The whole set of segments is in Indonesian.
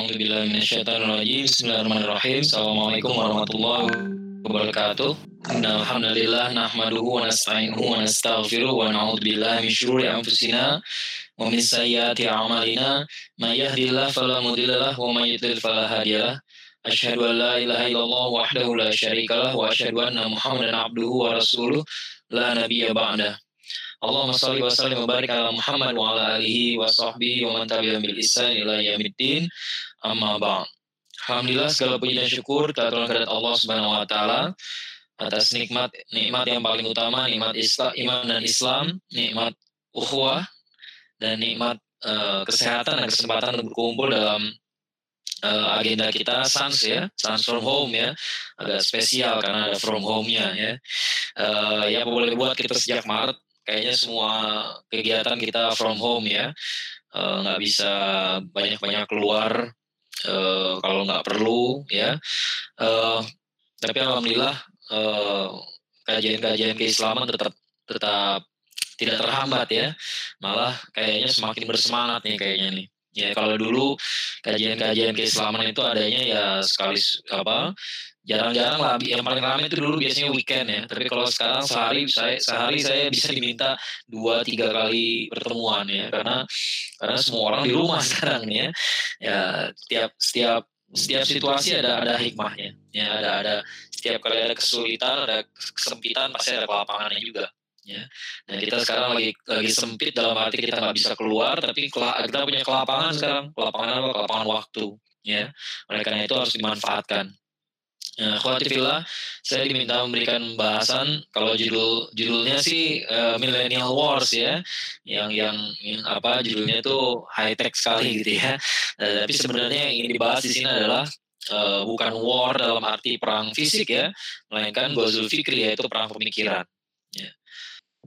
A'udzubillahiminasyaitonirrajim. Bismillahirrahmanirrahim. Assalamualaikum warahmatullahi wabarakatuh. Alhamdulillah nahmaduhu wa nasta'inuhu wa nastaghfiruh wa na'udzu billahi min syururi anfusina wa min sayyiati a'malina. May yahdihillahu fala mudhillalah wa may yudlil fala hadiyalah. Asyhadu an la ilaha illallah wahdahu la syarikalah wa asyhadu anna Muhammadan abduhu wa rasuluh la nabiyya ba'dah. Allahumma salli wa sallim wa barik ala Muhammad wa ala alihi wa sahbihi wa man tabi'ahum bil ihsan ila yaumiddin. Amma ba'd. Alhamdulillah segala puji dan syukur kehadirat Allah Subhanahu wa taala atas nikmat nikmat yang paling utama nikmat Islam iman dan Islam nikmat ukhuwah dan nikmat uh, kesehatan dan kesempatan untuk berkumpul dalam uh, agenda kita Sans ya Sans from home ya. Agak spesial karena ada from home-nya ya. Uh, ya boleh buat kita sejak Maret kayaknya semua kegiatan kita from home ya. Nggak uh, bisa banyak-banyak keluar uh, kalau nggak perlu ya. Uh, tapi alhamdulillah kajian-kajian uh, keislaman tetap tetap tidak terhambat ya. Malah kayaknya semakin bersemangat nih kayaknya nih. Ya kalau dulu kajian-kajian keislaman itu adanya ya sekali apa jarang-jarang lah yang paling ramai itu dulu biasanya weekend ya. Tapi kalau sekarang sehari saya sehari saya bisa diminta dua tiga kali pertemuan ya. Karena karena semua orang di rumah sekarang ya. Ya setiap setiap setiap situasi ada ada hikmahnya. Ya ada ada setiap kali ada kesulitan ada kesempitan pasti ada kelapangannya juga. Ya. Dan kita sekarang lagi lagi sempit dalam arti kita nggak bisa keluar tapi kita punya kelapangan sekarang. Kelapangan apa? Kelapangan waktu. Ya. Oleh karena itu harus dimanfaatkan Nah, khawatirlah saya diminta memberikan bahasan kalau judul judulnya sih uh, Millennial Wars ya, yang yang, apa judulnya itu high tech sekali gitu ya. Uh, tapi sebenarnya yang ingin dibahas di sini adalah uh, bukan war dalam arti perang fisik ya, melainkan Ghazul Fikri yaitu perang pemikiran. Ya.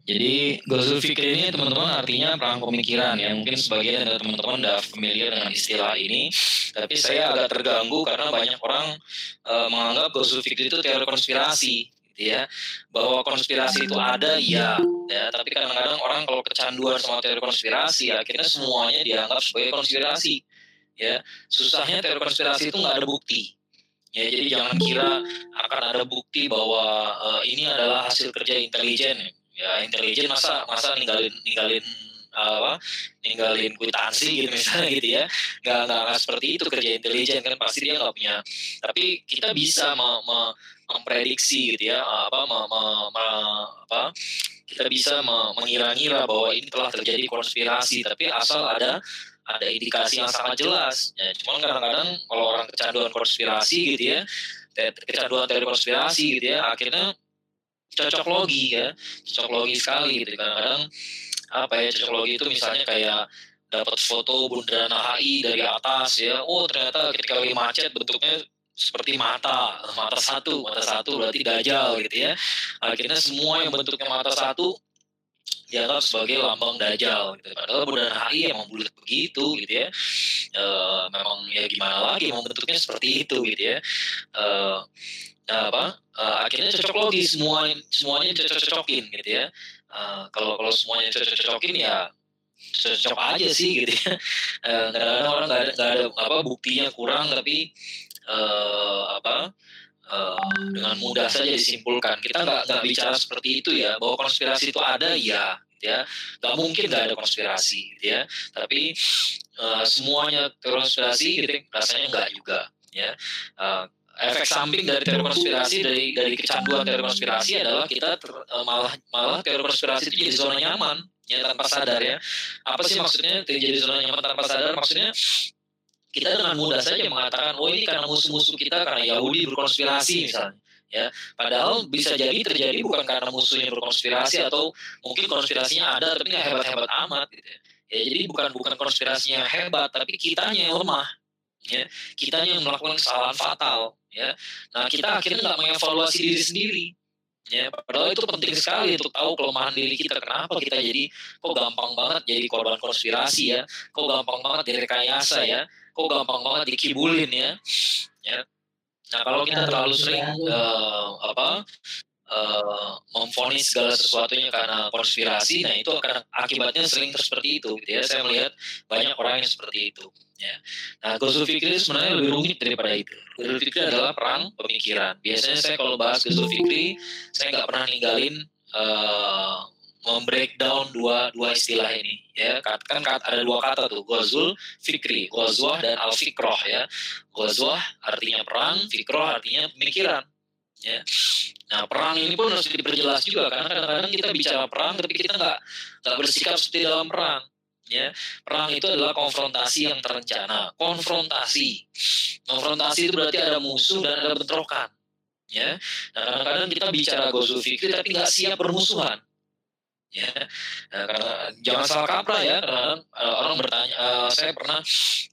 Jadi Ghazul Fikri ini teman-teman artinya perang pemikiran ya. Mungkin sebagian dari teman-teman udah familiar dengan istilah ini. Tapi saya agak terganggu karena banyak orang uh, menganggap Ghazul Fikri itu teori konspirasi gitu ya. Bahwa konspirasi itu ada ya, ya. Tapi kadang-kadang orang kalau kecanduan sama teori konspirasi akhirnya semuanya dianggap sebagai konspirasi. Ya, susahnya teori konspirasi itu nggak ada bukti. Ya, jadi jangan kira akan ada bukti bahwa uh, ini adalah hasil kerja intelijen ya intelijen masa masa ninggalin ninggalin apa ninggalin kwitansi gitu misalnya gitu ya. Nggak nggak seperti itu kerja intelijen kan pasti dia nggak punya. Tapi kita bisa me, me, memprediksi gitu ya apa me, me, me, apa kita bisa me, mengira-ngira bahwa ini telah terjadi konspirasi tapi asal ada ada indikasi yang sangat jelas. Ya cuman kadang-kadang kalau orang kecanduan konspirasi gitu ya kecanduan teori konspirasi gitu ya akhirnya cocok logi ya cocok logi sekali gitu kadang-kadang apa ya cocok logi itu misalnya kayak dapat foto bundaran HI dari atas ya oh ternyata ketika lagi macet bentuknya seperti mata mata satu mata satu berarti dajal gitu ya akhirnya semua yang bentuknya mata satu dianggap sebagai lambang dajal gitu. Padahal bundaran HI emang bulat begitu gitu ya. E, memang ya gimana lagi emang bentuknya seperti itu gitu ya. E, apa uh, akhirnya cocok logis semua semuanya cocok cocokin gitu ya. Uh, kalau semuanya cocok cocokin ya cocok aja sih gitu ya. Uh, kadang-kadang orang nggak ada, gak ada apa buktinya kurang tapi uh, apa uh, dengan mudah saja disimpulkan. Kita nggak nggak bicara seperti itu ya bahwa konspirasi itu ada ya gitu ya. Nggak mungkin nggak ada konspirasi gitu ya. Tapi uh, semuanya konspirasi gitu rasanya nggak juga ya. Uh, efek samping dari teori konspirasi dari dari kecanduan teori konspirasi adalah kita ter, eh, malah malah teori konspirasi itu jadi zona nyaman ya tanpa sadar ya. Apa sih maksudnya jadi zona nyaman tanpa sadar? Maksudnya kita dengan mudah saja mengatakan oh ini karena musuh-musuh kita karena Yahudi berkonspirasi misalnya ya. Padahal bisa jadi terjadi bukan karena musuhnya berkonspirasi atau mungkin konspirasinya ada tapi nggak hebat-hebat amat gitu ya. ya jadi bukan bukan konspirasinya hebat tapi kitanya yang lemah ya. Kita yang melakukan kesalahan fatal ya. Nah kita akhirnya nggak mengevaluasi diri sendiri. Ya padahal itu penting sekali untuk tahu kelemahan diri kita. Kenapa kita jadi kok gampang banget jadi korban konspirasi ya? Kok gampang banget direkayasa ya? Kok gampang banget dikibulin ya? Ya. Nah kalau kita terlalu sering uh, apa uh, memfonis segala sesuatunya karena konspirasi, nah itu akan akibatnya sering seperti itu. Gitu ya. Saya melihat banyak orang yang seperti itu. Ya. Nah, Ghazul Fikri sebenarnya lebih rumit daripada itu. Ghazul Fikri adalah perang pemikiran. Biasanya saya kalau bahas Ghazul Fikri, saya nggak pernah ninggalin uh, membreakdown dua dua istilah ini ya kan ada dua kata tuh Ghazul Fikri Ghazwah dan Al Fikroh ya Ghazwah artinya perang Fikroh artinya pemikiran ya. Nah perang ini pun harus diperjelas juga karena kadang-kadang kita bicara perang tapi kita nggak nggak bersikap seperti dalam perang ya. Perang itu adalah konfrontasi yang terencana konfrontasi. Konfrontasi itu berarti ada musuh dan ada bentrokan ya. Nah kadang-kadang kita bicara Fikri tapi nggak siap bermusuhan ya nah, karena jangan salah kaprah ya karena orang bertanya uh, saya pernah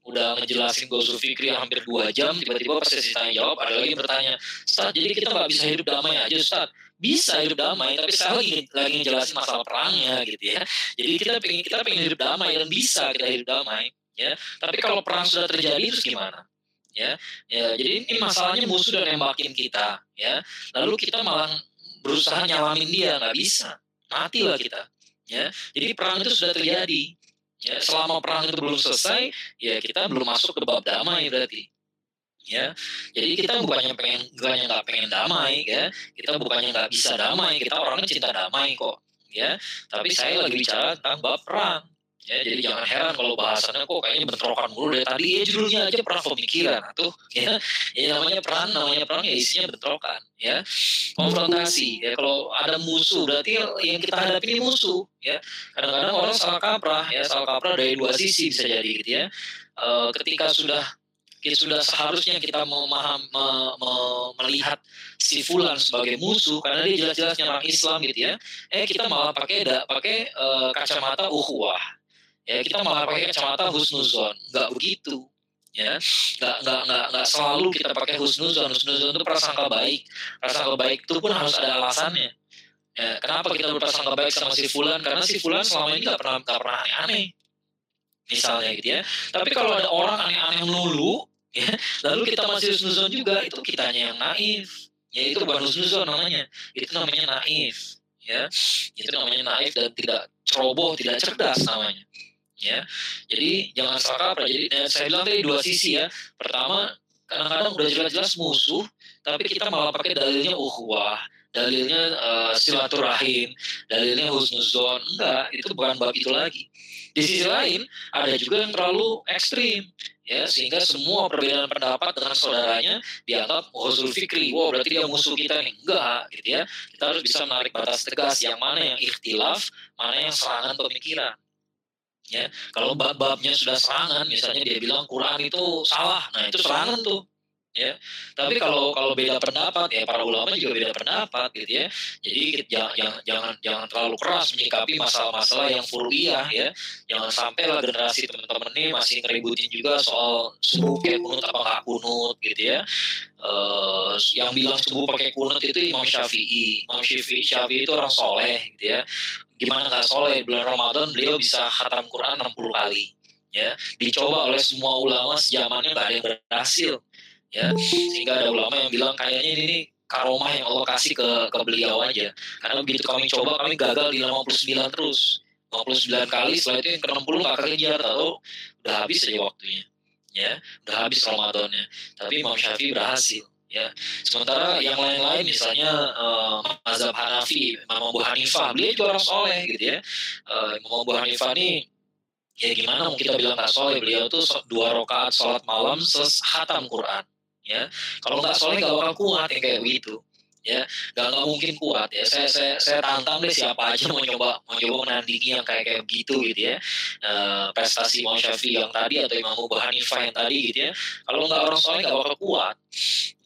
udah ngejelasin Gozul Fikri hampir dua jam tiba-tiba pas sesi tanya jawab ada lagi bertanya Ustaz jadi kita nggak bisa hidup damai aja Ustaz bisa hidup damai tapi saya lagi lagi ngejelasin masalah perangnya gitu ya. Jadi kita pengen kita pengen hidup damai dan bisa kita hidup damai ya. Tapi kalau perang sudah terjadi terus gimana? Ya ya jadi ini masalahnya musuh dan nembakin kita ya. Lalu kita malah berusaha nyalamin dia nggak bisa matilah kita ya. Jadi perang itu sudah terjadi ya. Selama perang itu belum selesai ya kita belum masuk ke bab damai berarti ya. Jadi kita bukannya pengen bukannya nggak pengen damai ya. Kita bukannya nggak bisa damai kita orangnya cinta damai kok ya. Tapi saya lagi bicara tentang bab perang Ya, jadi jangan heran kalau bahasannya kok kayaknya bentrokan mulu. Dari tadi ya judulnya aja perang pemikiran tuh ya, ya namanya perang namanya perang ya isinya bentrokan ya. Konfrontasi ya. Kalau ada musuh berarti yang kita hadapi ini musuh ya. Kadang-kadang orang salah kaprah ya. Salah kaprah dari dua sisi bisa jadi gitu ya. E, ketika sudah kita sudah seharusnya kita memaham me, me, melihat si fulan sebagai musuh karena dia jelas-jelas nyerang Islam gitu ya. Eh kita malah pakai pakai uh, kacamata uhuwah ya kita malah pakai kacamata husnuzon. Nggak begitu ya. Nggak nggak nggak nggak selalu kita pakai husnuzon. Husnuzon itu prasangka baik. Prasangka baik itu pun harus ada alasannya. Ya kenapa kita berprasangka baik sama si fulan? Karena si fulan selama ini nggak pernah nggak pernah aneh-aneh. Misalnya gitu ya. Tapi kalau ada orang aneh-aneh melulu ya lalu kita masih husnuzon juga itu kitanya yang naif. Ya itu bukan husnuzon namanya. Itu namanya naif ya. Itu namanya naif dan tidak ceroboh tidak cerdas namanya ya. Jadi jangan salah kaprah. Jadi eh, saya bilang tadi dua sisi ya. Pertama kadang-kadang udah jelas-jelas musuh tapi kita malah pakai dalilnya uhwah dalilnya uh, silaturahim dalilnya husnuzon. Enggak itu bukan bab itu lagi. Di sisi lain ada juga yang terlalu ekstrim ya. Sehingga semua perbedaan pendapat dengan saudaranya dianggap huzul fikri wow berarti dia musuh kita nih. Enggak gitu ya. Kita harus bisa menarik batas tegas yang mana yang ikhtilaf mana yang serangan pemikiran ya kalau bab-babnya sudah serangan misalnya dia bilang Quran itu salah nah itu serangan tuh. Ya tapi kalau kalau beda pendapat ya para ulama juga beda pendapat gitu ya. Jadi jangan jangan jangan, terlalu keras menyikapi masalah-masalah yang furu'iyah ya. Jangan sampai lah generasi teman-teman ini masih ngeributin juga soal subuh kayak kunut apa nggak kunut gitu ya. Uh, yang bilang subuh pakai kunut itu Imam Syafi'i. Imam Syafi'i Syafi'i itu orang soleh gitu ya gimana nggak soleh? Bulan Ramadan beliau bisa khatam Quran 60 kali ya. Dicoba oleh semua ulama sejamannya nggak ada yang berhasil ya. Sehingga ada ulama yang bilang kayaknya ini karomah yang Allah kasih ke ke beliau aja. Karena begitu kami coba kami gagal di 59 terus. 59 kali setelah itu yang ke 60 nggak kejar atau udah habis aja waktunya ya. Udah habis Ramadannya. Tapi Imam Syafi'i berhasil ya sementara yang lain-lain misalnya uh, mazhab Hanafi Imam Abu Hanifah beliau juga orang soleh gitu ya. Uh, Imam Abu Hanifah ini ya gimana mau kita bilang nggak soleh? Beliau tuh dua rakaat sholat malam hatam Quran ya. Kalau nggak soleh nggak bakal kuat yang kayak begitu ya nggak nggak mungkin kuat ya. Saya saya saya tantang deh siapa aja mau coba mau coba menandingi yang kayak kayak begitu gitu ya. E, prestasi Imam Syafi'i yang tadi atau Imam Abu Hanifah yang tadi gitu ya. Kalau nggak orang soleh nggak bakal kuat.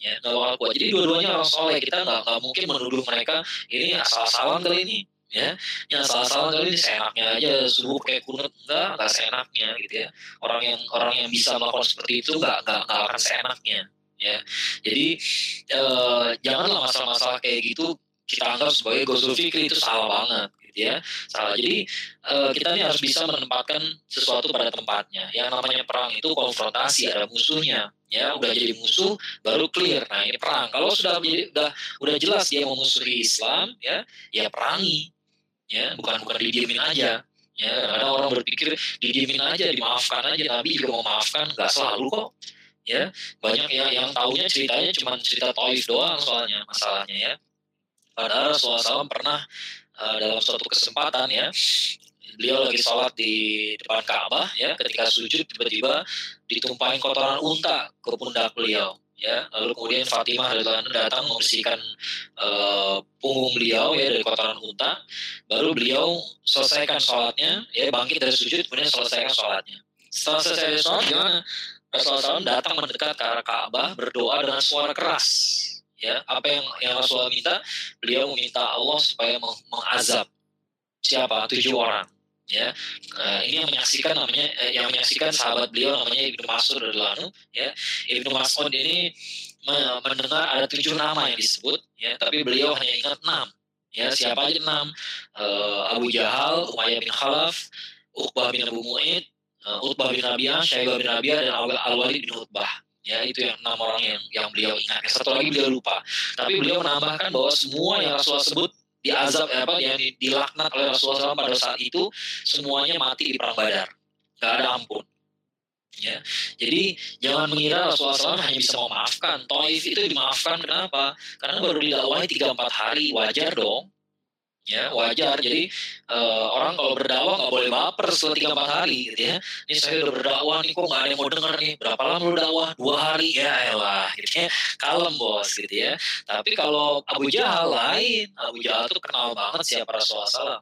Ya nggak bakal kuat. Jadi dua-duanya orang soleh. Kita nggak nggak mungkin menuduh mereka ini asal-asalan kali ini. Ya yang asal-asalan kali ini seenaknya aja. Subuh kayak kunut enggak enggak seenaknya gitu ya. Orang yang orang yang bisa melakukan seperti itu enggak enggak, enggak akan seenaknya ya. Jadi eh, janganlah masalah-masalah kayak gitu kita anggap sebagai Ghazul Fikri itu salah banget gitu ya. Salah. Jadi uh, kita ini harus bisa menempatkan sesuatu pada tempatnya. Yang namanya perang itu konfrontasi ada musuhnya ya. Udah jadi musuh baru clear. Nah ini perang. Kalau sudah udah udah jelas dia memusuhi Islam ya ya perangi ya. Bukan bukan didiemin aja ya. Ada orang berpikir didiemin aja dimaafkan aja. Nabi juga mau maafkan nggak selalu kok ya banyak yang yang tahunya ceritanya cuma cerita Taif doang soalnya masalahnya ya. Padahal Rasulullah pernah uh, dalam suatu kesempatan ya beliau lagi sholat di depan Ka'bah ya ketika sujud tiba-tiba ditumpahin kotoran unta ke pundak beliau ya. Lalu kemudian Fatimah radhiyallahu datang membersihkan uh, punggung beliau ya dari kotoran unta. Baru beliau selesaikan sholatnya ya bangkit dari sujud kemudian selesaikan sholatnya. Setelah selesai sholat gimana Rasulullah SAW datang mendekat ke arah Ka'bah berdoa dengan suara keras. Ya apa yang yang Rasulullah minta? Beliau meminta Allah supaya mengazab siapa? Tujuh orang. Ya uh, ini yang menyaksikan namanya uh, yang menyaksikan sahabat beliau namanya Ibnu Mas'ud radhiyallahu ya Ibnu Mas'ud ini mendengar ada tujuh nama yang disebut. Ya tapi beliau hanya ingat enam. Ya siapa aja enam? Uh, Abu Jahal Umayyah bin Khalaf Uqbah bin Abu Mu'id uh, Utbah bin Rabi'ah Syaibah bin Rabi'ah dan Al-Walid bin Utbah ya itu yang enam orang yang yang beliau ingat. Satu lagi beliau lupa. Tapi beliau menambahkan bahwa semua yang Rasulullah sebut diazab eh, apa yang dilaknat oleh Rasulullah SAW pada saat itu semuanya mati di perang Badar. Nggak ada ampun. Ya jadi jangan mengira Rasulullah SAW hanya bisa memaafkan. Taif itu dimaafkan kenapa? Karena baru didakwahi tiga empat hari. Wajar dong ya wajar. jadi uh, orang kalau berdakwah nggak boleh baper setelah tiga empat hari gitu ya. Ini saya udah berdakwah nih kok nggak ada yang mau denger nih? Berapa lama lu dakwah? Dua hari? Ya elah gitu ya kalem bos gitu ya. Tapi kalau Abu Jahal lain Abu Jahal tuh kenal banget siapa Rasulullah SAW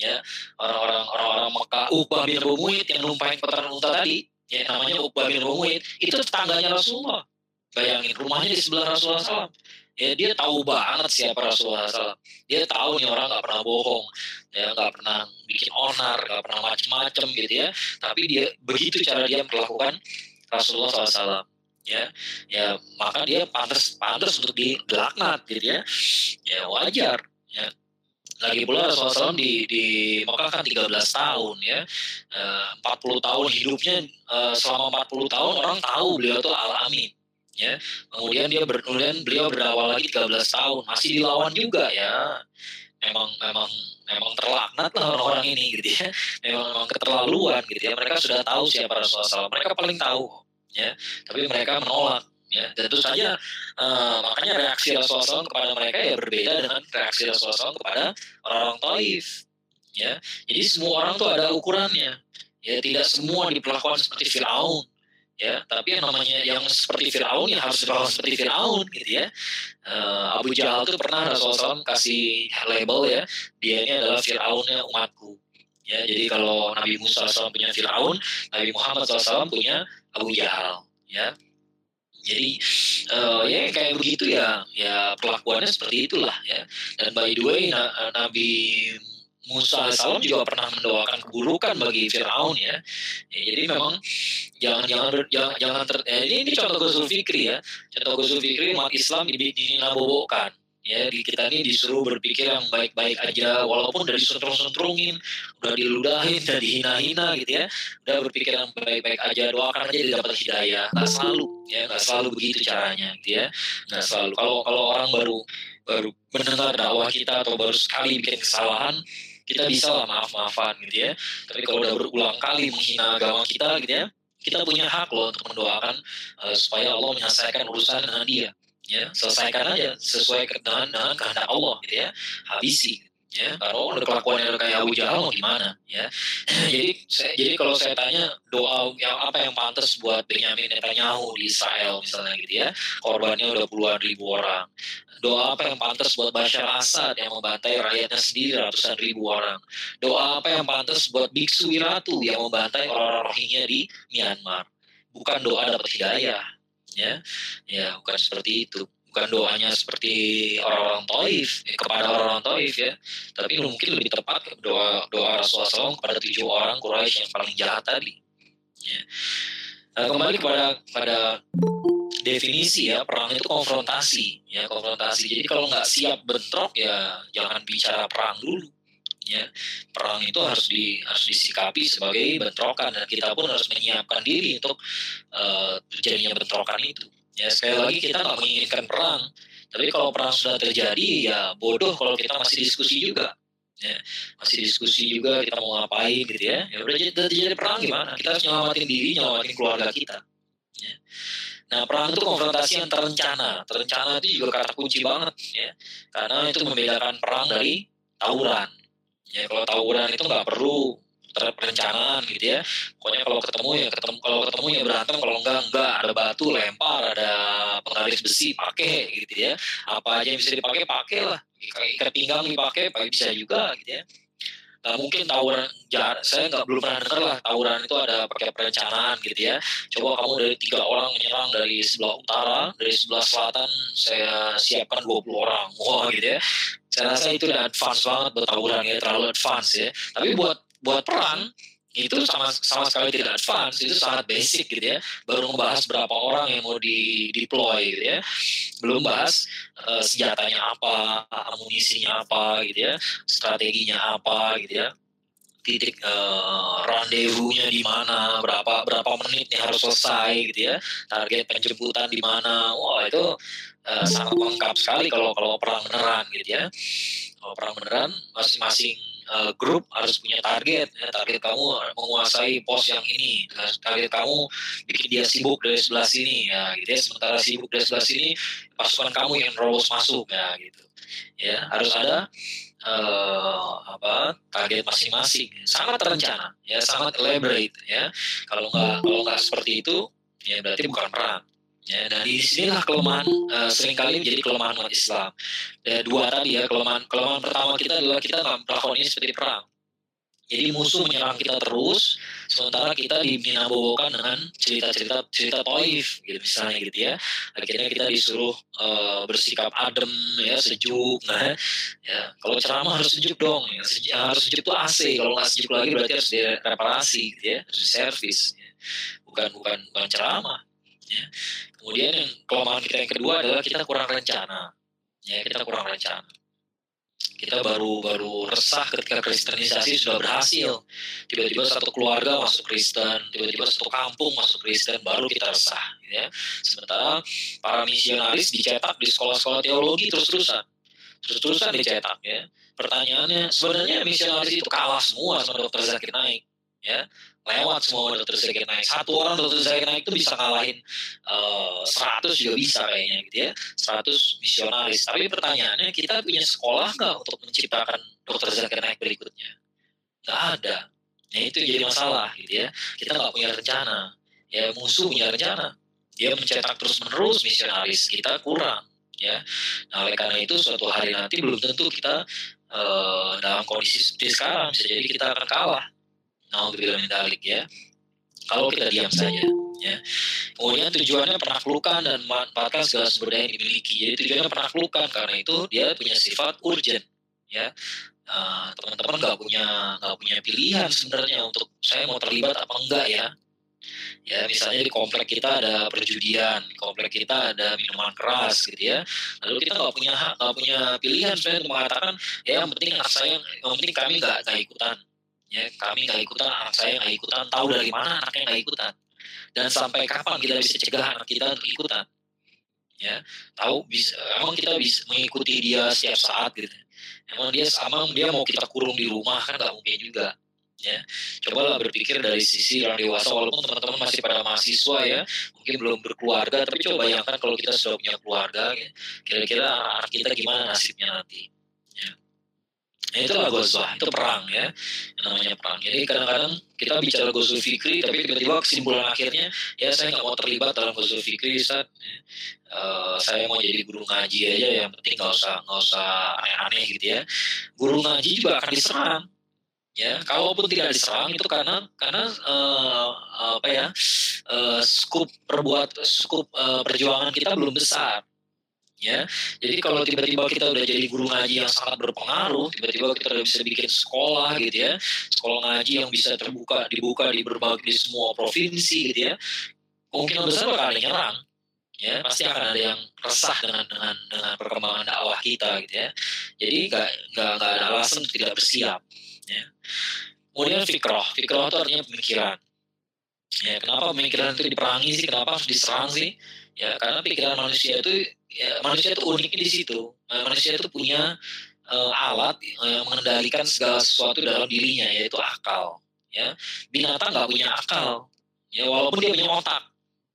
ya. Orang-orang orang-orang Mekah Uqbah bin Abu Mu'id yang numpahin kotoran unta tadi ya namanya Uqbah bin Abu Mu'id itu tetangganya Rasulullah. Bayangin rumahnya di sebelah Rasulullah SAW ya dia tahu banget siapa Rasulullah SAW. Dia tahu nih orang nggak pernah bohong, ya nggak pernah bikin onar, nggak pernah macem-macem gitu ya. Tapi dia begitu cara dia memperlakukan Rasulullah SAW ya. Ya maka dia pantas pantas untuk dilaknat gitu ya. Ya wajar ya. Lagi pula Rasulullah SAW di, di Mekah kan 13 tahun ya. Eh, empat 40 tahun hidupnya eh, selama 40 tahun orang tahu beliau tuh al-amin ya kemudian dia ber, beliau berawal lagi 13 tahun masih dilawan juga ya. Memang memang memang terlaknat lah orang-orang ini gitu ya. Memang, memang keterlaluan gitu ya. Mereka sudah tahu siapa Rasulullah SAW mereka paling tahu ya. Tapi mereka menolak ya. Tentu saja uh, makanya reaksi Rasulullah SAW kepada mereka ya berbeda dengan reaksi Rasulullah SAW kepada orang-orang Taif ya. Jadi semua orang tuh ada ukurannya ya. Tidak semua diperlakukan seperti Firaun ya. Tapi yang namanya yang seperti Fir'aun ya harus dilakukan seperti Fir'aun gitu ya. Uh, Abu Jahal itu pernah Rasulullah SAW kasih label ya. Dia ini adalah Fir'aunnya umatku. Ya jadi kalau Nabi Musa SAW punya Fir'aun Nabi Muhammad SAW punya Abu Jahal ya. Jadi uh, ya kayak begitu ya. Ya perlakuannya seperti itulah ya. Dan by the way Nabi Musa alaihissalam juga pernah mendoakan keburukan bagi Firaun ya. ya. Jadi memang jangan jangan jangan, jangan ter, ya, ini, ini contoh Ghazul Fikri ya. Contoh Ghazul Fikri umat Islam di dininabobokan. Ya, kita ini disuruh berpikir yang baik-baik aja, walaupun udah disentrung-sentrungin, udah diludahin, udah dihina-hina gitu ya, udah berpikir yang baik-baik aja, doakan aja dapat hidayah. Nggak selalu, ya, nggak selalu begitu caranya, gitu ya. Nggak selalu. Kalau kalau orang baru baru mendengar dakwah kita atau baru sekali bikin kesalahan, kita bisa lah maaf-maafan gitu ya. Tapi kalau udah berulang kali menghina agama kita gitu ya, kita punya hak loh untuk mendoakan uh, supaya Allah menyelesaikan urusan dengan dia. Ya, selesaikan aja sesuai dengan, dengan kehendak Allah gitu ya. Habisi ya kalau udah kelakuannya kayak Abu Jahal mau gimana ya? Jadi saya, jadi kalau saya tanya doa yang apa yang pantas buat Benyamin Netanyahu di Israel misalnya gitu ya korbannya udah puluhan ribu orang. Doa apa yang pantas buat Bashar Assad yang membantai rakyatnya sendiri ratusan ribu orang? Doa apa yang pantas buat Biksu Wiratu yang membantai orang-orang Rohingya di Myanmar? Bukan doa dapat hidayah ya? Ya bukan seperti itu bukan doanya seperti orang-orang Taif ya, kepada orang-orang Taif ya. Tapi mungkin lebih tepat doa doa Rasulullah SAW kepada tujuh orang Quraisy yang paling jahat tadi. Ya. nah, kembali kepada pada definisi ya perang itu konfrontasi ya konfrontasi. Jadi kalau nggak siap bentrok ya jangan bicara perang dulu ya. Perang itu harus di harus disikapi sebagai bentrokan dan kita pun harus menyiapkan diri untuk uh, terjadinya bentrokan itu ya sekali lagi kita nggak menginginkan perang. Tapi kalau perang sudah terjadi ya bodoh kalau kita masih diskusi juga. Ya masih diskusi juga kita mau ngapain gitu ya. Ya udah jadi terjadi perang gimana? Kita harus nyelamatin diri nyelamatin keluarga kita. Ya. Nah, perang itu konfrontasi yang terencana. Terencana itu juga kata kunci banget ya. Karena itu membedakan perang dari tawuran. Ya kalau tawuran itu nggak perlu perencanaan gitu ya. Pokoknya kalau ketemu ya ketemu kalau ketemu ya berantem kalau enggak enggak. Ada batu lempar ada penggaris besi pakai gitu ya. Apa aja yang bisa dipakai pakai lah ikat pinggang dipakai bisa juga gitu ya. Nggak mungkin tawuran jar saya nggak belum pernah dengar lah tawuran itu ada pakai perencanaan gitu ya. Coba kamu dari tiga orang menyerang dari sebelah utara dari sebelah selatan saya siapkan 20 orang. Wah gitu ya. Saya rasa itu udah advance banget buat tawuran ya terlalu advance ya. Tapi buat buat perang itu sama sama sekali tidak advance itu sangat basic gitu ya. Baru membahas berapa orang yang mau di deploy gitu ya. Belum bahas uh, senjatanya apa amunisinya apa gitu ya strateginya apa gitu ya. Titik uh, rendezvous-nya di mana berapa berapa menit nih harus selesai gitu ya. Target penjemputan di mana. Wah itu uh, sangat lengkap sekali kalau kalau perang beneran gitu ya. Kalau perang beneran masing-masing uh, grup harus punya target ya, target kamu menguasai pos yang ini. Target kamu bikin dia sibuk dari sebelah sini. Ya gitu ya. Sementara sibuk dari sebelah sini pasukan kamu yang terus masuk. Ya gitu. Ya harus ada uh, apa target masing-masing. Sangat terencana. Ya sangat elaborate. Ya kalau nggak kalau nggak seperti itu ya berarti bukan perang Ya, dan di sinilah kelemahan uh, sering kali menjadi kelemahan umat Islam. Ya, dua tadi ya kelemahan kelemahan pertama kita adalah kita melakukan ini seperti perang. Jadi musuh menyerang kita terus, sementara kita diminabobokan dengan cerita-cerita cerita toif, gitu misalnya gitu ya. Akhirnya kita disuruh uh, bersikap adem, ya sejuk. Nah, ya kalau ceramah harus sejuk dong, ya, sejuk, harus sejuk itu AC. Kalau nggak sejuk lagi berarti harus direparasi, gitu ya, harus diservis. Ya. Bukan bukan bukan ceramah. Ya. Kemudian yang kelemahan kita yang kedua adalah kita kurang rencana. Ya, kita kurang rencana. Kita baru baru resah ketika kristenisasi sudah berhasil. Tiba-tiba satu keluarga masuk Kristen, tiba-tiba satu kampung masuk Kristen, baru kita resah. Ya. Sementara para misionaris dicetak di sekolah-sekolah teologi terus-terusan. Terus-terusan dicetak. Ya. Pertanyaannya, sebenarnya misionaris itu kalah semua sama dokter Zakir Naik. Ya lewat semua dokter Zakir naik. Satu orang dokter Zakir naik itu bisa kalahin uh, eh, 100 juga bisa kayaknya gitu ya. 100 misionaris tapi pertanyaannya kita punya sekolah nggak untuk menciptakan dokter Zakir naik berikutnya? Nggak ada. Nah itu jadi masalah gitu ya. Kita nggak punya rencana. Ya musuh punya rencana. Dia mencetak terus menerus misionaris kita kurang ya. Nah oleh karena itu suatu hari nanti belum tentu kita uh, dalam kondisi seperti sekarang bisa jadi kita akan kalah Naudzubillah min dalik ya. Kalau kita diam saja ya. Kemudian tujuannya penaklukan dan memanfaatkan segala sumber daya yang dimiliki. Jadi tujuannya penaklukan karena itu dia punya sifat urgent ya. Uh, teman-teman nggak punya nggak punya pilihan sebenarnya untuk saya mau terlibat apa enggak ya ya misalnya di komplek kita ada perjudian di komplek kita ada minuman keras gitu ya lalu kita nggak punya hak nggak punya pilihan sebenarnya untuk mengatakan ya yang penting saya yang penting kami nggak nggak ikutan ya kami nggak ikutan anak saya nggak ikutan tahu dari mana anaknya nggak ikutan. Dan sampai kapan kita bisa cegah anak kita untuk ikutan? Ya tahu bisa emang kita bisa mengikuti dia setiap saat gitu. Emang dia sama dia mau kita kurung di rumah kan nggak mungkin juga. Ya cobalah berpikir dari sisi orang dewasa walaupun teman-teman masih pada mahasiswa ya mungkin belum berkeluarga tapi coba bayangkan kalau kita sudah punya keluarga ya, kira-kira anak kita gimana nasibnya nanti Nah, itulah goswah, itu perang ya, yang namanya perang. Jadi kadang-kadang kita bicara gosul fikri, tapi tiba-tiba kesimpulan akhirnya, ya saya nggak mau terlibat dalam gosul fikri, ya. uh, saya mau jadi guru ngaji aja, yang penting nggak usah nggak usah aneh-aneh gitu ya. Guru ngaji juga akan diserang, ya kalaupun tidak diserang itu karena karena uh, apa ya uh, skup perbuat skup uh, perjuangan kita belum besar ya. Jadi kalau tiba-tiba kita udah jadi guru ngaji yang sangat berpengaruh, tiba-tiba kita udah bisa bikin sekolah gitu ya, sekolah ngaji yang bisa terbuka, dibuka di berbagai di semua provinsi gitu ya, kemungkinan besar bakal ada nyerang ya. Pasti akan ada yang resah dengan dengan dengan perkembangan dakwah kita gitu ya. Jadi nggak nggak nggak ada alasan untuk tidak bersiap ya. Kemudian fikroh fikroh itu artinya pemikiran ya. Kenapa pemikiran itu diperangi sih? Kenapa harus diserang sih ya karena pikiran manusia itu ya, manusia itu uniknya di situ. Manusia itu punya uh, alat yang mengendalikan segala sesuatu dalam dirinya yaitu akal. Ya binatang nggak punya akal. Ya walaupun dia punya otak.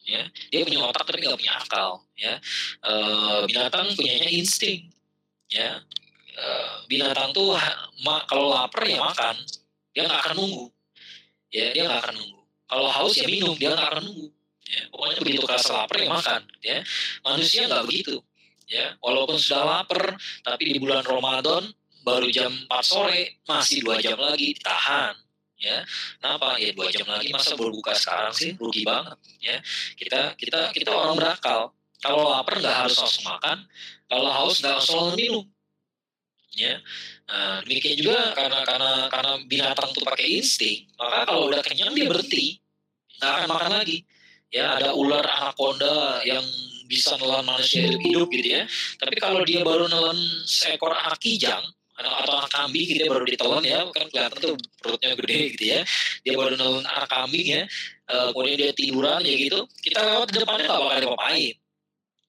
Ya dia punya otak tapi nggak punya akal. Ya e, binatang punyanya insting. Ya e, binatang tuh ma, kalau lapar ya makan. Dia nggak akan nunggu. Ya dia nggak akan nunggu. Kalau haus ya minum dia nggak akan nunggu ya pokoknya begitu kerasa lapar ya makan ya. Manusia nggak begitu ya. Walaupun sudah lapar tapi di bulan Ramadan baru jam 4 sore masih dua jam lagi ditahan ya. Kenapa? Ya dua jam lagi masa berbuka sekarang sih? Rugi banget ya. Kita kita kita orang berakal. Kalau lapar nggak harus langsung makan kalau haus nggak harus langsung minum ya. Nah, demikian juga karena karena karena binatang itu pakai insting maka kalau udah kenyang dia berhenti nggak akan makan lagi ya ada ular anaconda yang bisa nelan manusia hidup hidup gitu ya. Tapi kalau dia baru nelan seekor anak kijang atau anak kambing gitu ya baru ditelan ya kan kelihatan tuh perutnya gede gitu ya. Dia baru nelen anak kambing ya uh, kemudian dia tiduran ya gitu kita lewat depannya nggak bakal dipapain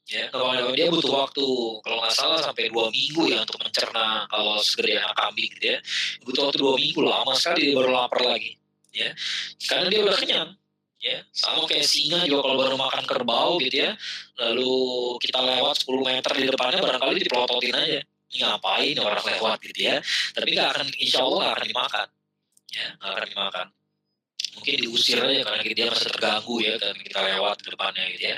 ya kalau dia butuh waktu kalau nggak salah sampai dua minggu ya untuk mencerna kalau segede anak kambing gitu ya. Butuh waktu dua minggu lama sekali dia baru lapar lagi ya. Karena dia udah kenyang ya. Sama kayak singa juga kalau baru makan kerbau gitu ya lalu kita lewat 10 meter di depannya barangkali dipelototin aja. Ngapain orang lewat gitu ya? Tapi nggak akan insya Allah nggak akan dimakan. Ya nggak akan dimakan. Mungkin diusir aja karena dia masih terganggu ya dan kita lewat ke depannya gitu ya.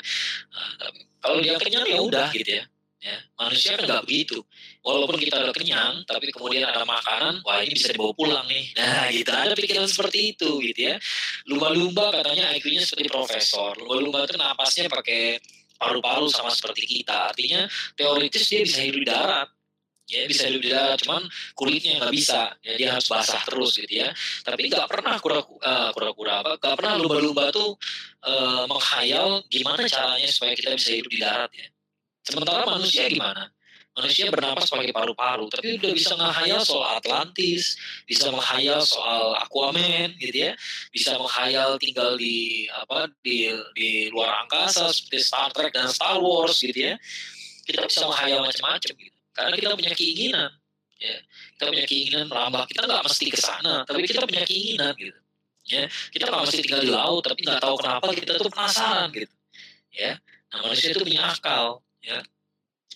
Nah, kalau dia kenyang ya udah gitu ya ya manusia kan nggak begitu. Walaupun kita udah kenyang tapi kemudian ada makanan wah ini bisa dibawa pulang nih. Nah gitu ada pikiran seperti itu gitu ya. Lumba-lumba katanya IQ-nya seperti profesor. Lumba-lumba itu napasnya pakai paru-paru sama seperti kita. Artinya teoritis dia bisa hidup di darat. Ya bisa hidup di darat cuman kulitnya nggak bisa. Ya dia harus basah terus gitu ya. Tapi nggak pernah kura-kura uh, apa nggak pernah lumba-lumba tuh uh, menghayal gimana caranya supaya kita bisa hidup di darat ya sementara manusia gimana? Manusia bernapas pakai paru-paru tapi udah bisa menghayal soal Atlantis bisa menghayal soal Aquaman gitu ya. Bisa menghayal tinggal di apa di di luar angkasa seperti Star Trek dan Star Wars gitu ya. Kita bisa menghayal macam-macam gitu. Karena kita punya keinginan ya. Kita punya keinginan merambah. Kita nggak mesti ke sana tapi kita punya keinginan gitu. Ya kita nggak mesti tinggal di laut tapi nggak tahu kenapa kita tuh penasaran gitu. Ya nah manusia itu punya akal ya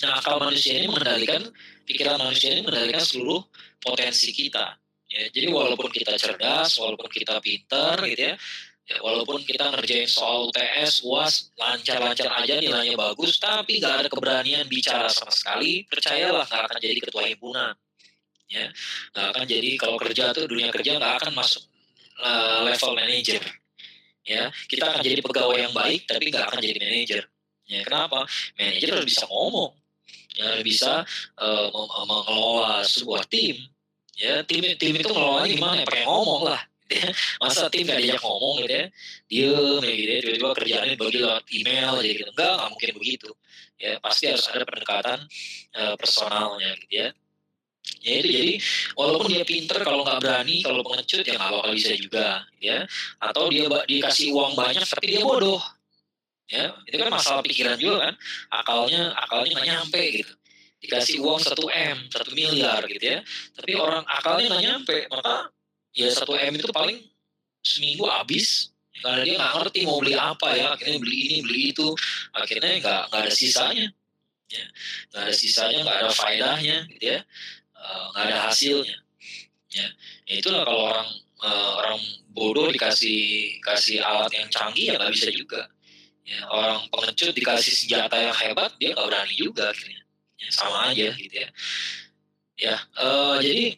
nah akal manusia ini mengendalikan pikiran manusia ini mengendalikan seluruh potensi kita ya jadi walaupun kita cerdas walaupun kita pintar gitu ya Ya, walaupun kita ngerjain soal UTS, UAS, lancar-lancar aja nilainya bagus, tapi nggak ada keberanian bicara sama sekali, percayalah nggak akan jadi ketua himpunan. Ya, nggak akan jadi kalau kerja tuh dunia kerja nggak akan masuk uh, level manager. Ya, kita akan jadi pegawai yang baik, tapi nggak akan jadi manager. Ya, kenapa? Manager harus bisa ngomong, ya bisa uh, mengelola sebuah tim. Ya, tim tim itu ngelolanya gimana? Ya, pakai ngomong lah masa tim gak diajak ngomong gitu ya? Diem ya gitu ya. Tiba-tiba kerjaannya bagi lewat email aja gitu. Enggak nggak mungkin begitu. Ya pasti harus ada pendekatan uh, personalnya gitu ya. Ya itu jadi walaupun dia pinter kalau nggak berani kalau pengecut ya nggak bakal bisa juga ya. Atau dia dikasih uang banyak tapi dia bodoh ya itu kan masalah pikiran juga kan. Akalnya akalnya nggak nyampe gitu. Dikasih uang satu m satu miliar gitu ya. Tapi orang akalnya nggak nyampe. Maka ya satu m itu paling seminggu habis. Karena dia nggak ngerti mau beli apa ya. Akhirnya beli ini beli itu. Akhirnya nggak nggak ada sisanya. Ya nggak ada sisanya nggak ada faedahnya gitu ya. Eh, nggak ada hasilnya. Ya, ya itulah kalau orang uh, orang bodoh dikasih kasih alat yang canggih ya nggak bisa juga ya orang pengecut dikasih senjata yang hebat dia nggak berani juga akhirnya. Ya, sama aja gitu ya. Ya uh, jadi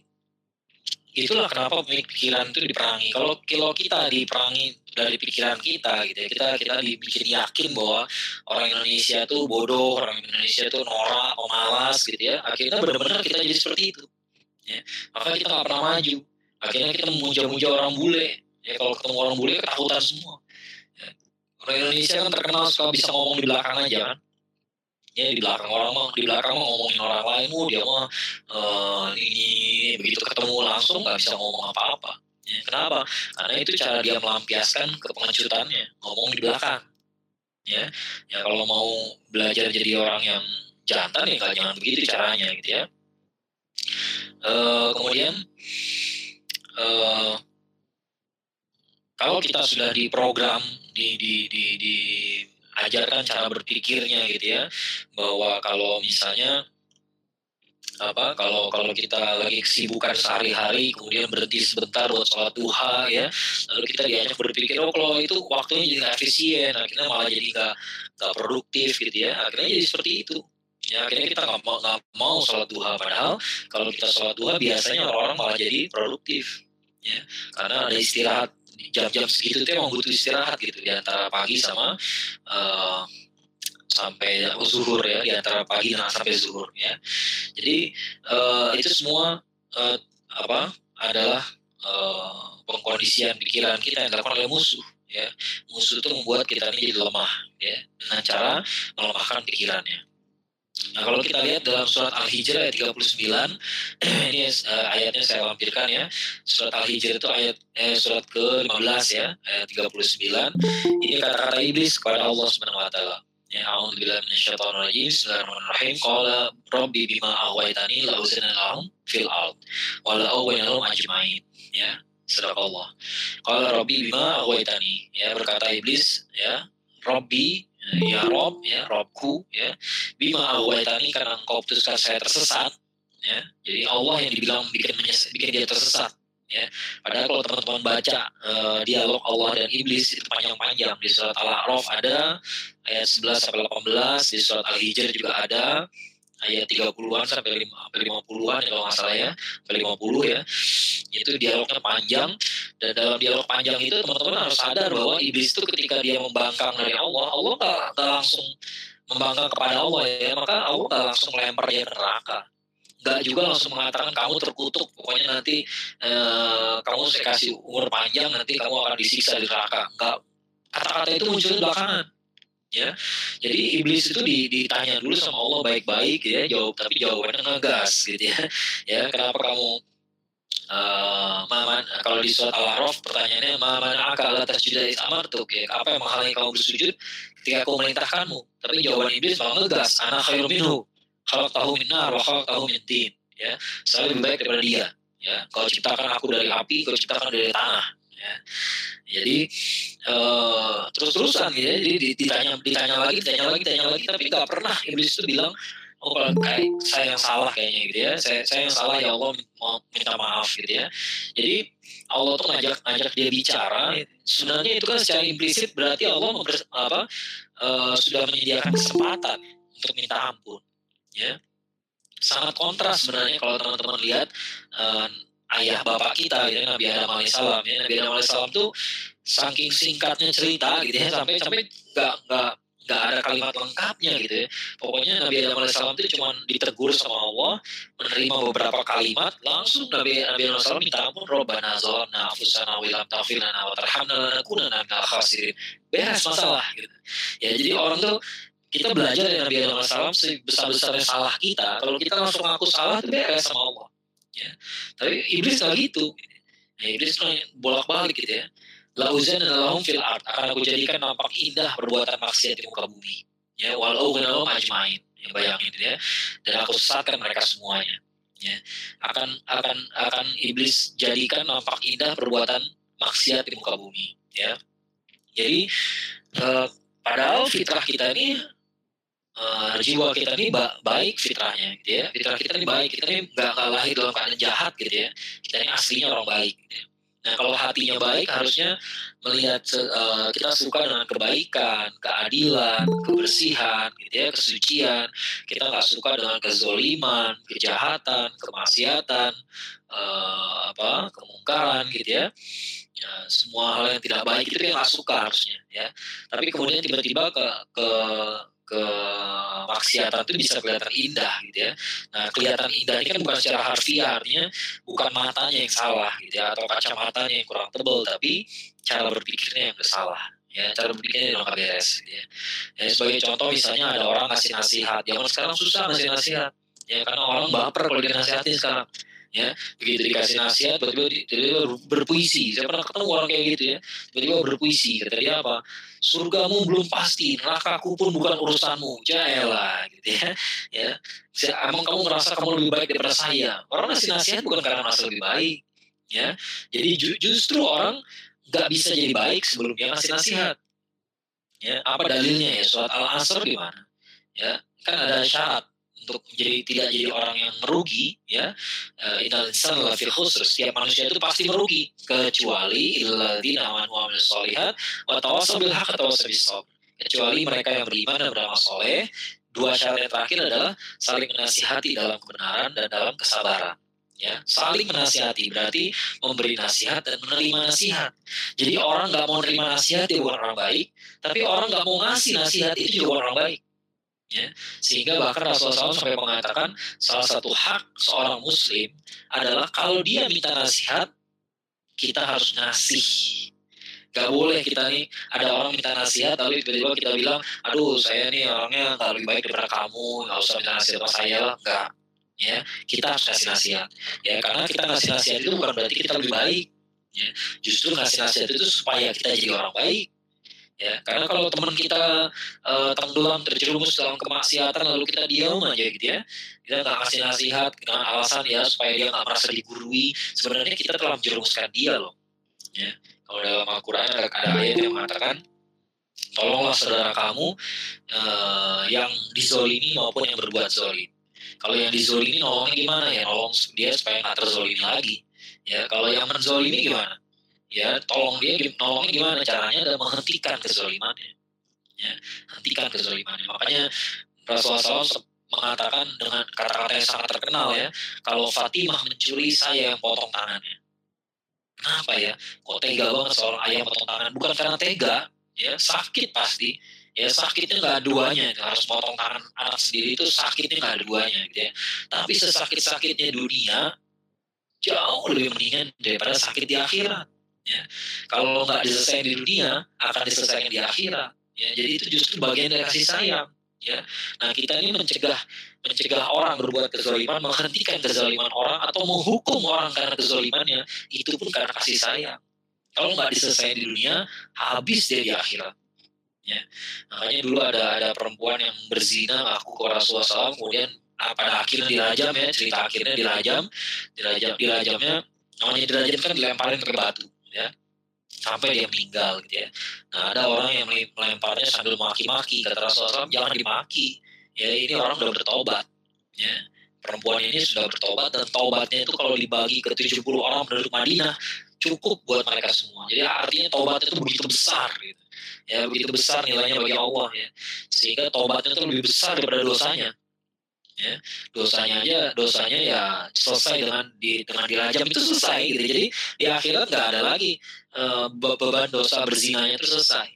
itulah kenapa pikiran itu diperangi. Kalau kalau kita diperangi dari pikiran kita gitu ya kita kita dibikin yakin bahwa orang Indonesia itu bodoh orang Indonesia itu norak pemalas gitu ya akhirnya benar-benar kita jadi seperti itu. Ya maka kita nggak pernah maju. Akhirnya kita memuja-muja orang bule. Ya kalau ketemu orang bule ketakutan semua. Orang Indonesia kan terkenal suka bisa ngomong di belakang aja kan? Ya di belakang orang mah di belakang mah ngomongin orang lain oh dia mah uh, ini begitu ketemu langsung nggak bisa ngomong apa-apa. Ya, kenapa? Karena itu cara dia melampiaskan kepengecutannya ngomong di belakang. Ya ya kalau mau belajar jadi orang yang jantan ya jangan begitu caranya gitu ya. Uh, kemudian uh, kalau kita sudah diprogram di di di di ajarkan cara berpikirnya gitu ya bahwa kalau misalnya apa kalau kalau kita lagi kesibukan sehari-hari kemudian berhenti sebentar buat sholat duha ya lalu kita diajak berpikir oh kalau itu waktunya jadi efisien akhirnya malah jadi nggak nggak produktif gitu ya. Akhirnya jadi seperti itu. Ya akhirnya kita nggak mau nggak mau sholat duha. Padahal kalau kita sholat duha biasanya orang-orang malah jadi produktif ya. Karena ada istirahat jam-jam segitu tuh emang butuh istirahat gitu di antara pagi sama uh, sampai zuhur ya di antara pagi dan sampai zuhur ya. Jadi uh, itu semua uh, apa adalah uh, pengkondisian pikiran kita yang dilakukan oleh musuh ya. Musuh itu membuat kita ini jadi lemah ya dengan cara melemahkan pikirannya Nah kalau kita lihat dalam surat Al-Hijr ayat 39, ini uh, ayatnya saya lampirkan ya. Surat Al-Hijr itu ayat eh, surat ke-15 ya, ayat 39. Ini kata-kata iblis kepada Allah Subhanahu wa taala. Ya, a'udzubillahi minasyaitonir rajim. Bismillahirrahmanirrahim. Qala rabbi bima aghwaytani la uzina lahum fil ard wa la lahum ajmain. Ya, Allah. Qala rabbi bima aghwaytani. Ya, berkata iblis ya, Robbi ya Rob ya Robku ya. Bima awaitani karena engkau putuskan saya tersesat ya. Jadi Allah yang dibilang bikin bikin dia tersesat ya. Padahal kalau teman-teman baca uh, dialog Allah dan iblis itu panjang-panjang. Di surat Al-A'raf ada ayat 11 sampai 18 di surat Al-Hijr juga ada ayat 30-an sampai 50-an kalau nggak salah ya, sampai 50 ya. Itu dialognya panjang dan dalam dialog panjang itu teman-teman harus sadar bahwa iblis itu ketika dia membangkang dari Allah, Allah nggak langsung membangkang kepada Allah ya, maka Allah nggak langsung melempar dia neraka. Nggak juga langsung mengatakan kamu terkutuk, pokoknya nanti eh, kamu saya kasih umur panjang, nanti kamu akan disiksa di neraka. Nggak, kata-kata itu muncul belakangan ya. Jadi iblis itu ditanya dulu sama Allah baik-baik ya jawab tapi jawabannya ngegas gitu ya. Ya kenapa kamu Uh, maman, kalau di surat Al-Araf pertanyaannya maman akal atas judais amartuk? Ya apa yang menghalangi kamu bersujud? Ketika aku memerintahkanmu. Tapi jawaban iblis malah ngegas anak khairu minhu kalau tahu minar wa kalau tahu mintin ya saya lebih baik daripada dia. Ya kalau ciptakan aku dari api kau ciptakan dari tanah ya. Jadi uh, terus-terusan gitu ya. Jadi ditanya ditanya lagi ditanya lagi ditanya lagi tapi nggak pernah. Iblis itu bilang oh kalau kayak saya yang salah kayaknya gitu ya. Saya saya yang salah ya Allah mau minta maaf gitu ya. Jadi Allah tuh ngajak ngajak dia bicara. Sebenarnya itu kan secara implisit berarti Allah member, apa uh, sudah menyediakan kesempatan untuk minta ampun ya. Sangat kontras sebenarnya kalau teman-teman lihat uh, ayah bapak kita gitu ya, Nabi Adam alaihissalam ya. Nabi Adam alaihissalam tuh saking singkatnya cerita gitu ya sampai sampai nggak nggak nggak ada kalimat lengkapnya gitu ya. Pokoknya Nabi Adam alaihissalam itu cuma ditegur sama Allah menerima beberapa kalimat langsung Nabi Nabi Adam alaihissalam minta ampun Robbana zolamna afusana wilam tafilana wa tarhamna lanakunana minal khasirin. Beres masalah gitu. Ya jadi orang tuh kita belajar dari Nabi Adam alaihissalam sebesar-besarnya salah kita. Kalau kita langsung ngaku salah itu beres sama Allah ya. Tapi iblis nggak gitu. Ya, iblis bolak-balik gitu ya. Lauzan dan lahum fil art akan aku jadikan nampak indah perbuatan maksiat di muka bumi. Ya, walau kenal majmain. Ya, bayangin gitu ya. Dan aku sesatkan mereka semuanya. Ya, akan akan akan iblis jadikan nampak indah perbuatan maksiat di muka bumi. Ya, jadi eh, padahal fitrah kita ini uh, jiwa kita ini ba baik fitrahnya gitu ya. Fitrah kita ini baik kita ini nggak lahir dalam keadaan jahat gitu ya. Kita ini aslinya orang baik gitu ya. nah kalau hatinya baik harusnya melihat uh, kita suka dengan kebaikan keadilan kebersihan gitu ya kesucian. Kita nggak suka dengan kezoliman kejahatan kemaksiatan uh, apa kemungkaran gitu ya. Ya, semua hal yang tidak baik itu yang nggak suka harusnya ya. Tapi kemudian tiba-tiba ke ke ke maksiatan itu bisa kelihatan indah gitu ya. Nah kelihatan indah ini kan bukan secara harfiah artinya bukan matanya yang salah gitu ya atau kacamatanya yang kurang tebal tapi cara berpikirnya yang salah ya cara berpikirnya udah beres gitu ya. ya sebagai contoh misalnya ada orang ngasih nasihat zaman sekarang susah ngasih nasihat ya karena orang baper kalau dinasihatin sekarang ya begitu dikasih nasihat tiba-tiba tiba berpuisi. Saya pernah ketemu orang kayak gitu ya tiba-tiba berpuisi kata dia apa surgamu belum pasti nerakaku pun bukan urusanmu. Jaelah gitu ya. Ya emang kamu merasa kamu lebih baik daripada saya. Orang ngasih nasihat bukan karena merasa lebih baik ya. Jadi ju justru orang nggak bisa jadi baik sebelum dia ngasih nasihat. Ya apa dalilnya ya? Surat al asr gimana? Ya kan ada syarat untuk jadi tidak jadi orang yang merugi ya. Eh, inal insan fi khusr. Setiap manusia itu pasti merugi kecuali illadzina amanu wa amilus solihat wa tawassaw kecuali mereka yang beriman dan beramal soleh dua syarat yang terakhir adalah saling menasihati dalam kebenaran dan dalam kesabaran ya. Saling menasihati berarti memberi nasihat dan menerima nasihat. Jadi orang nggak mau menerima nasihat itu bukan orang baik tapi orang nggak mau ngasih nasihat itu juga orang baik Ya, sehingga bahkan Rasulullah SAW sampai mengatakan salah satu hak seorang muslim adalah kalau dia minta nasihat, kita harus ngasih. Gak boleh kita nih, ada orang minta nasihat, tapi tiba-tiba kita bilang, aduh saya nih orangnya gak lebih baik daripada kamu, gak usah minta nasihat sama saya lah, enggak. Ya, kita harus kasih nasihat. Ya, karena kita ngasih nasihat itu bukan berarti kita lebih baik. Ya, justru ngasih nasihat itu supaya kita jadi orang baik ya karena kalau teman kita uh, tenggelam terjerumus dalam kemaksiatan lalu kita diam aja gitu ya. Kita nggak kasih nasihat dengan alasan ya supaya dia nggak merasa digurui. Sebenarnya kita telah menjerumuskan dia loh. Ya kalau dalam Al-Quran ada, ada ayat yang mengatakan tolonglah saudara kamu uh, yang dizolimi maupun yang berbuat zolim. Kalau yang dizolimi nolongnya gimana ya? Nolong dia supaya nggak terzolimi lagi. Ya kalau yang menzolimi gimana ya tolong dia nolongnya gimana caranya? Dan menghentikan kezalimannya ya hentikan kezalimannya makanya Rasulullah SAW mengatakan dengan kata-kata yang sangat terkenal ya kalau Fatimah mencuri saya yang potong tangannya. Kenapa ya? Kok tega banget seorang ayah potong tangan? Bukan karena tega ya sakit pasti. Ya sakitnya nggak duanya. Harus potong tangan anak sendiri itu sakitnya nggak duanya gitu ya. Tapi sesakit sakitnya dunia jauh lebih mendingan daripada sakit di akhirat Ya. Kalau nggak diselesaikan di dunia, akan diselesaikan di akhirat. Ya. Jadi itu justru bagian dari kasih sayang. Ya. Nah kita ini mencegah mencegah orang berbuat kezaliman, menghentikan kezaliman orang atau menghukum orang karena kezalimannya, itu pun karena kasih sayang. Kalau nggak diselesaikan di dunia, habis dia di akhirat. Ya. Makanya dulu ada ada perempuan yang berzina aku ke Rasulullah SAW, kemudian ah, pada akhirnya dirajam ya, cerita akhirnya dirajam, dirajam, dirajamnya, namanya dirajam kan dilemparin ke batu ya sampai dia meninggal gitu ya. Nah ada orang yang melemparnya sambil maki-maki kata Rasulullah jangan dimaki. Ya ini orang sudah bertobat. Ya perempuan ini sudah bertobat dan tobatnya itu kalau dibagi ke 70 orang penduduk Madinah cukup buat mereka semua. Jadi artinya tobatnya itu begitu besar gitu. Ya begitu besar nilainya bagi Allah ya. Sehingga tobatnya itu lebih besar daripada dosanya ya. Dosanya aja dosanya ya selesai dengan di dengan dirajam itu selesai gitu. Jadi di akhirat nggak ada lagi uh, beban dosa berzinanya itu selesai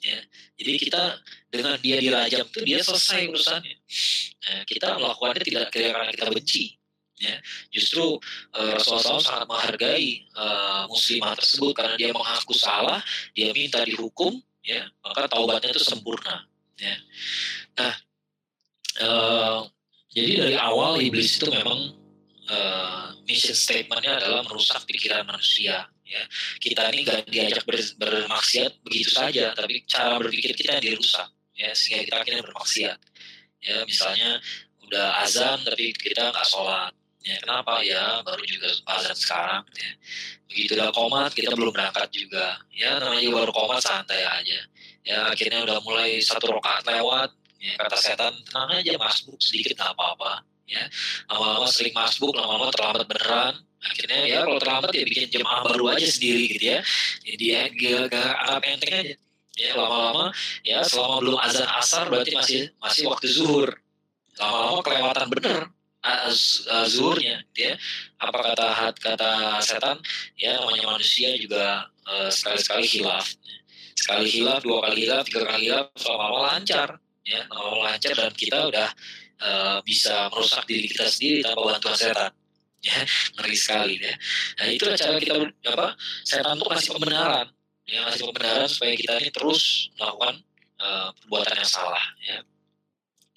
ya. Jadi kita dengan dia dirajam itu dia selesai urusannya. Nah, kita melakukannya tidak karena kita benci ya. Justru uh, Rasulullah SAW sangat menghargai uh, muslimah tersebut karena dia mengaku salah dia minta dihukum ya. Maka taubatnya itu sempurna ya. Nah uh, jadi dari awal iblis itu memang uh, mission statementnya adalah merusak pikiran manusia. Ya, kita ini gak diajak ber, bermaksiat begitu saja, tapi cara berpikir kita yang dirusak, ya sehingga kita akhirnya bermaksiat. Ya, misalnya udah azan tapi kita nggak sholat. Ya, kenapa ya baru juga azan sekarang ya. Begitu udah komat kita belum berangkat juga. Ya namanya baru komat santai aja. Ya akhirnya udah mulai satu rakaat lewat ya kata setan tenang aja masbuk sedikit nggak apa-apa. Ya lama-lama sering masbuk lama-lama terlambat beneran. Akhirnya ya kalau terlambat ya bikin jemaah baru aja sendiri gitu ya. Jadi ya gak, gak anggap enteng aja. Ya lama-lama ya selama belum azan asar berarti masih masih waktu zuhur. Lama-lama kelewatan bener zuhurnya gitu ya. Apa kata kata setan? Ya namanya manusia juga uh, sekali-sekali hilaf sekali hilaf dua kali hilaf tiga kali hilaf lama-lama lancar ya mau lancar dan kita udah uh, bisa merusak diri kita sendiri tanpa bantuan setan ya ngeri sekali ya. Nah itulah cara kita apa setan tuh kasih pembenaran yang ngasih pembenaran supaya kita ini terus melakukan uh, perbuatan yang salah ya.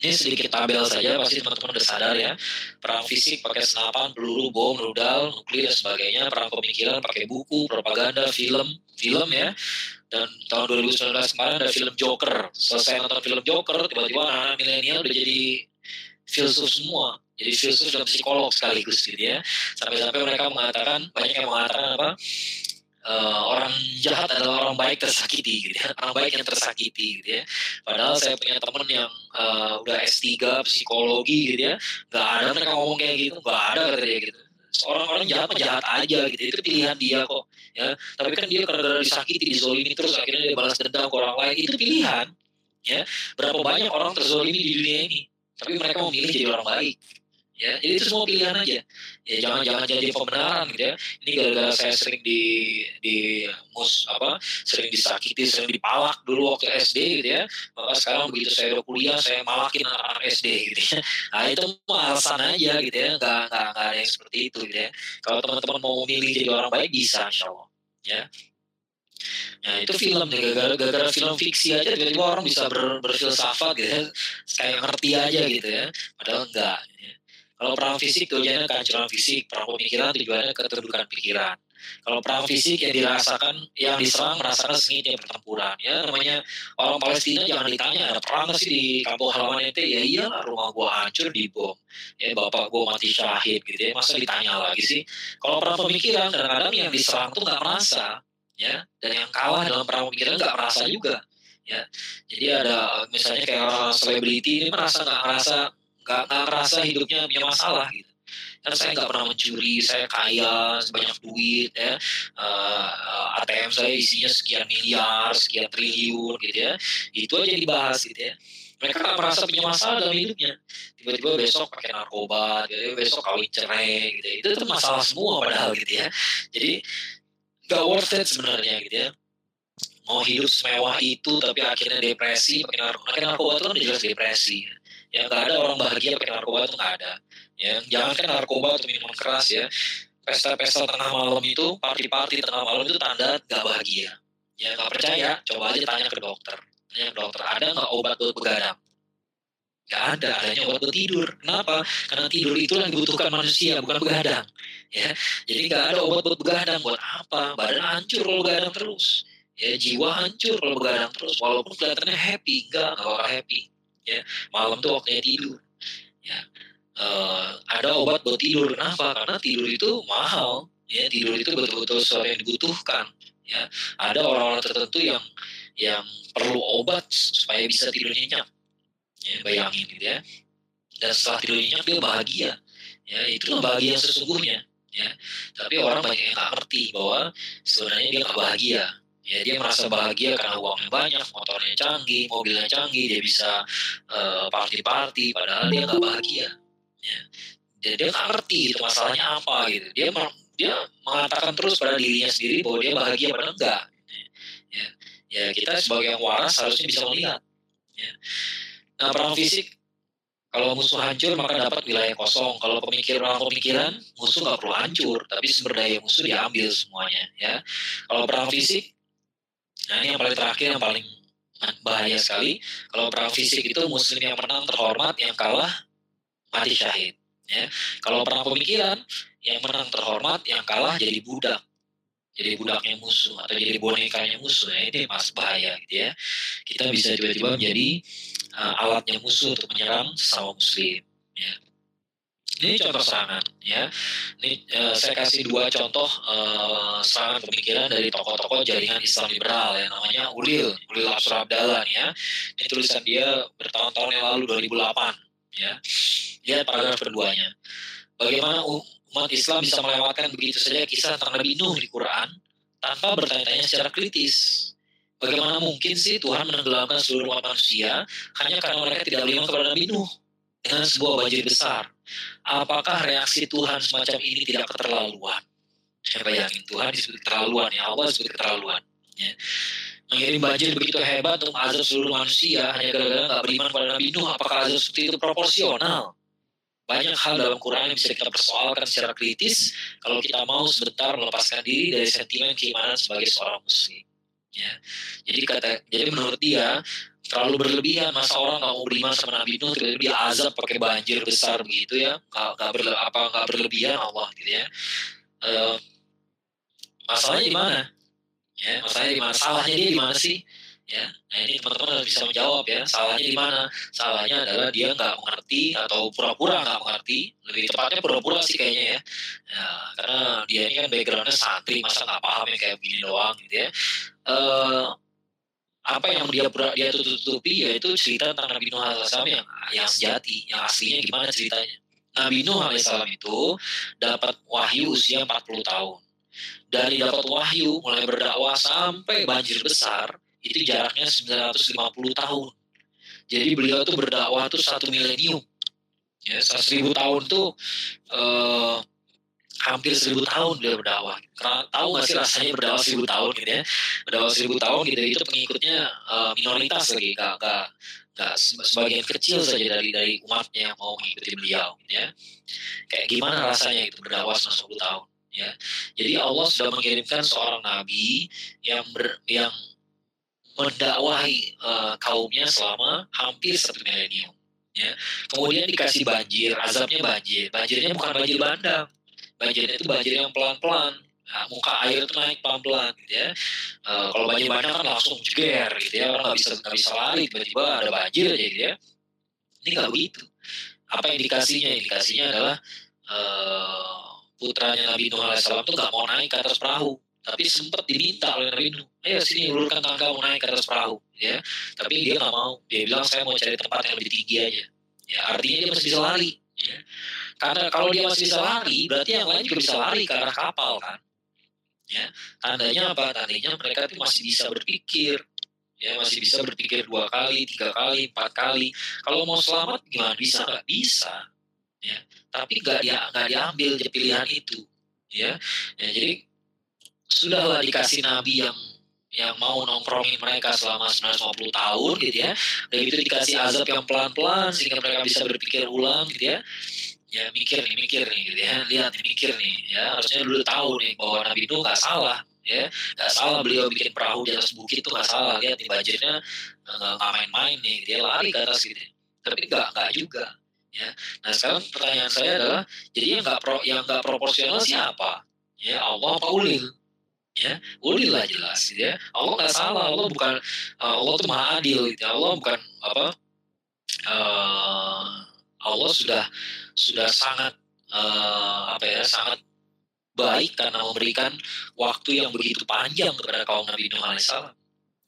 Ini sedikit tabel saja pasti teman-teman udah sadar ya. Perang fisik pakai senapan peluru bom rudal nuklir dan sebagainya. Perang pemikiran pakai buku propaganda film film ya dan tahun 2019 kemarin ada film Joker. Selesai nonton film Joker tiba-tiba anak milenial udah jadi filsuf semua. Jadi filsuf dan psikolog sekaligus gitu ya. Sampai-sampai mereka mengatakan banyak yang mengatakan apa uh, orang jahat adalah orang baik tersakiti gitu ya. Orang baik yang tersakiti gitu ya. Padahal saya punya teman yang uh, udah S3 psikologi gitu ya. Nggak ada mereka ngomong kayak gitu nggak ada kata gitu seorang orang jahat mah jahat aja gitu. Itu pilihan dia kok ya. Tapi kan dia karena disakiti dizolimi terus akhirnya dia balas dendam ke orang lain. Itu pilihan ya. Berapa banyak orang terzolimi di dunia ini. Tapi mereka memilih jadi orang baik ya jadi itu semua pilihan aja. Ya jangan jangan jadi pembenaran gitu ya. Ini gara-gara saya sering di di mus apa sering disakiti sering dipalak dulu waktu SD gitu ya. Maka sekarang begitu saya udah kuliah saya malakin anak-anak SD gitu ya. Nah itu alasan aja gitu ya. Nggak nggak nggak ada yang seperti itu gitu ya. Kalau teman-teman mau memilih jadi orang baik bisa insya Allah. Ya. Nah itu film nih, gara-gara film fiksi aja tiba-tiba orang bisa ber, berfilsafat gitu ya, kayak ngerti aja gitu ya, padahal enggak. Gitu ya. Kalau perang fisik tujuannya kehancuran fisik, perang pemikiran tujuannya keterdukan pikiran. Kalau perang fisik yang dirasakan, yang diserang merasakan sengitnya pertempuran. Ya namanya orang Palestina jangan ditanya ada perang sih di kampung halaman itu ya iya rumah gua hancur di bom. Ya bapak gua mati syahid gitu ya. Masa ditanya lagi sih? Kalau perang pemikiran kadang-kadang yang diserang tuh nggak merasa ya dan yang kalah dalam perang pemikiran nggak merasa juga ya jadi ada misalnya kayak orang selebriti ini merasa nggak merasa nggak nggak ngerasa hidupnya punya masalah gitu. Karena saya nggak pernah mencuri saya kaya banyak duit ya. Uh, eh, ATM saya isinya sekian miliar sekian triliun gitu ya. Itu aja dibahas gitu ya. Mereka nggak merasa punya masalah dalam hidupnya. Tiba-tiba besok pakai narkoba gitu besok kawin cerai gitu ya. itu masalah semua padahal gitu ya. Jadi gak worth it sebenarnya gitu ya. Mau hidup semewah itu tapi akhirnya depresi pakai narkoba, pakai narkoba itu kan jelas depresi. ya nggak ada orang bahagia pakai narkoba itu nggak ada ya jangan kan narkoba atau minuman keras ya pesta-pesta tengah malam itu party-party tengah malam itu tanda nggak bahagia ya nggak percaya coba aja tanya ke dokter tanya ke dokter ada nggak obat buat begadang Gak ada, adanya obat buat tidur. Kenapa? Karena tidur itu yang dibutuhkan manusia, bukan begadang. Ya, jadi gak ada obat buat begadang. Buat apa? Badan hancur kalau begadang terus. Ya, jiwa hancur kalau begadang terus. Walaupun kelihatannya happy, enggak, bakal happy ya malam tuh waktunya tidur. Ya uh, ada obat buat tidur. Kenapa? Karena tidur itu mahal. Ya tidur itu betul-betul sesuatu yang dibutuhkan. Ya ada orang-orang tertentu yang yang perlu obat supaya bisa tidur nyenyak. Ya bayangin gitu ya. Dan setelah tidur nyenyak dia bahagia. Ya itu bahagia yang sesungguhnya. Ya tapi orang banyak yang nggak ngerti bahwa sebenarnya dia nggak bahagia ya dia merasa bahagia karena uangnya banyak, motornya canggih, mobilnya canggih, dia bisa uh, party-party, padahal dia nggak bahagia. Ya. Jadi dia nggak ngerti itu masalahnya apa gitu. Dia dia mengatakan terus pada dirinya sendiri bahwa dia bahagia padahal enggak. Ya, ya kita sebagai yang waras harusnya bisa melihat. Ya. Nah perang fisik kalau musuh hancur maka dapat wilayah kosong. Kalau pemikiran pemikiran musuh nggak perlu hancur, tapi sumber daya musuh diambil semuanya. Ya, kalau perang fisik Nah ini yang paling terakhir yang paling bahaya sekali. Kalau perang fisik itu muslim yang menang terhormat, yang kalah mati syahid. Ya. Kalau perang pemikiran, yang menang terhormat, yang kalah jadi budak. Jadi budaknya musuh atau jadi bonekanya musuh. Ya, ini mas bahaya gitu ya. Kita bisa tiba-tiba menjadi uh, alatnya musuh untuk menyerang sesama muslim. Ya. Ini contoh serangan ya. Ini uh, saya kasih dua contoh uh, serangan pemikiran dari tokoh-tokoh jaringan Islam liberal yang namanya Ulil, Ulil Absar Abdallah ya. Ini tulisan dia bertahun-tahun yang lalu 2008 ya. Lihat paragraf keduanya. Bagaimana umat Islam bisa melewatkan begitu saja kisah tentang Nabi Nuh di Quran tanpa bertanya-tanya secara kritis. Bagaimana mungkin sih Tuhan menenggelamkan seluruh umat manusia hanya karena mereka tidak beriman kepada Nabi Nuh dengan sebuah banjir besar? apakah reaksi Tuhan semacam ini tidak keterlaluan? Saya bayangin Tuhan disebut keterlaluan ya Allah disebut keterlaluan. Ya. Mengirim banjir begitu hebat untuk azab seluruh manusia hanya gara-gara nggak beriman pada Nabi Nuh. Apakah azab seperti itu proporsional? Banyak hal dalam Quran yang bisa kita persoalkan secara kritis kalau kita mau sebentar melepaskan diri dari sentimen keimanan sebagai seorang muslim. Ya. Jadi kata jadi menurut dia terlalu berlebihan masa orang nggak mau beriman sama Nabi Nuh tiba-tiba dia azab pakai banjir besar begitu ya. Nggak berle, apa nggak berlebihan Allah gitu ya. Uh, masalahnya di mana? Ya masalahnya di mana? Salahnya dia di mana sih? Ya nah ini teman-teman harus bisa menjawab ya salahnya di mana? Salahnya adalah dia nggak mengerti atau pura-pura nggak mengerti. Lebih tepatnya pura-pura sih kayaknya ya. ya karena dia ini kan backgroundnya santri masa nggak paham ya kayak begini doang gitu ya. Uh, apa yang dia dia tutup-tutupi yaitu cerita tentang Nabi Nuh alaihissalam yang yang sejati, yang aslinya gimana ceritanya. Nabi Nuh alaihissalam itu dapat wahyu usia 40 tahun. Dari dapat wahyu mulai berdakwah sampai banjir besar itu jaraknya 950 tahun. Jadi beliau itu berdakwah itu satu milenium. Ya, seribu tahun tuh eh, hampir seribu tahun dia berdakwah. Tahu nggak sih rasanya berdakwah seribu tahun gitu ya? Berdakwah seribu tahun gitu itu pengikutnya uh, minoritas lagi, gak, gak, gak sebagian kecil saja dari dari umatnya yang mau mengikuti beliau, gitu ya. Kayak gimana rasanya itu berdakwah selama sepuluh tahun, ya. Jadi Allah sudah mengirimkan seorang nabi yang ber, yang mendakwahi uh, kaumnya selama hampir satu milenium. Ya. Kemudian dikasih banjir, azabnya banjir. Banjirnya bukan banjir bandang, banjirnya itu banjir yang pelan-pelan. Nah, muka air itu naik pelan-pelan gitu ya. Uh, kalau banjir banyak kan langsung jeger gitu ya. Orang nggak bisa nggak bisa lari tiba-tiba ada banjir aja gitu ya. Ini nggak begitu. Apa indikasinya? Indikasinya adalah uh, putranya Nabi Nuh alaihissalam itu nggak mau naik ke atas perahu tapi sempat diminta oleh Nabi Nuh ayo sini ulurkan tangga mau naik ke atas perahu ya. Tapi dia nggak mau. Dia bilang saya mau cari tempat yang lebih tinggi aja. Ya artinya dia masih bisa lari ya karena kalau dia masih bisa lari, berarti yang lain juga bisa lari ke arah kapal kan. Ya, tandanya apa? Tandanya mereka itu masih bisa berpikir, ya masih bisa berpikir dua kali, tiga kali, empat kali. Kalau mau selamat gimana? Bisa nggak? Bisa. Ya, tapi nggak dia nggak diambil pilihan itu. Ya, ya jadi sudahlah dikasih nabi yang yang mau nongkrongin mereka selama 950 tahun gitu ya. Dan itu dikasih azab yang pelan-pelan sehingga mereka bisa berpikir ulang gitu ya ya mikir nih mikir nih gitu ya. Lihat nih mikir nih ya. Harusnya dulu tahu nih bahwa Nabi itu nggak salah ya. Nggak salah beliau bikin perahu di atas bukit itu nggak salah lihat nih banjirnya nggak main-main nih dia lari ke atas gitu tapi nggak nggak juga ya. Nah sekarang pertanyaan saya adalah jadi yang nggak pro yang nggak proporsional siapa? Ya Allah apa ulil? Ya ulil lah jelas gitu ya. Allah nggak salah Allah bukan Allah tuh maha adil gitu Allah bukan apa uh, Allah sudah sudah sangat uh, apa ya sangat baik karena memberikan waktu yang begitu panjang kepada kaum Nabi Nuh alaihissalam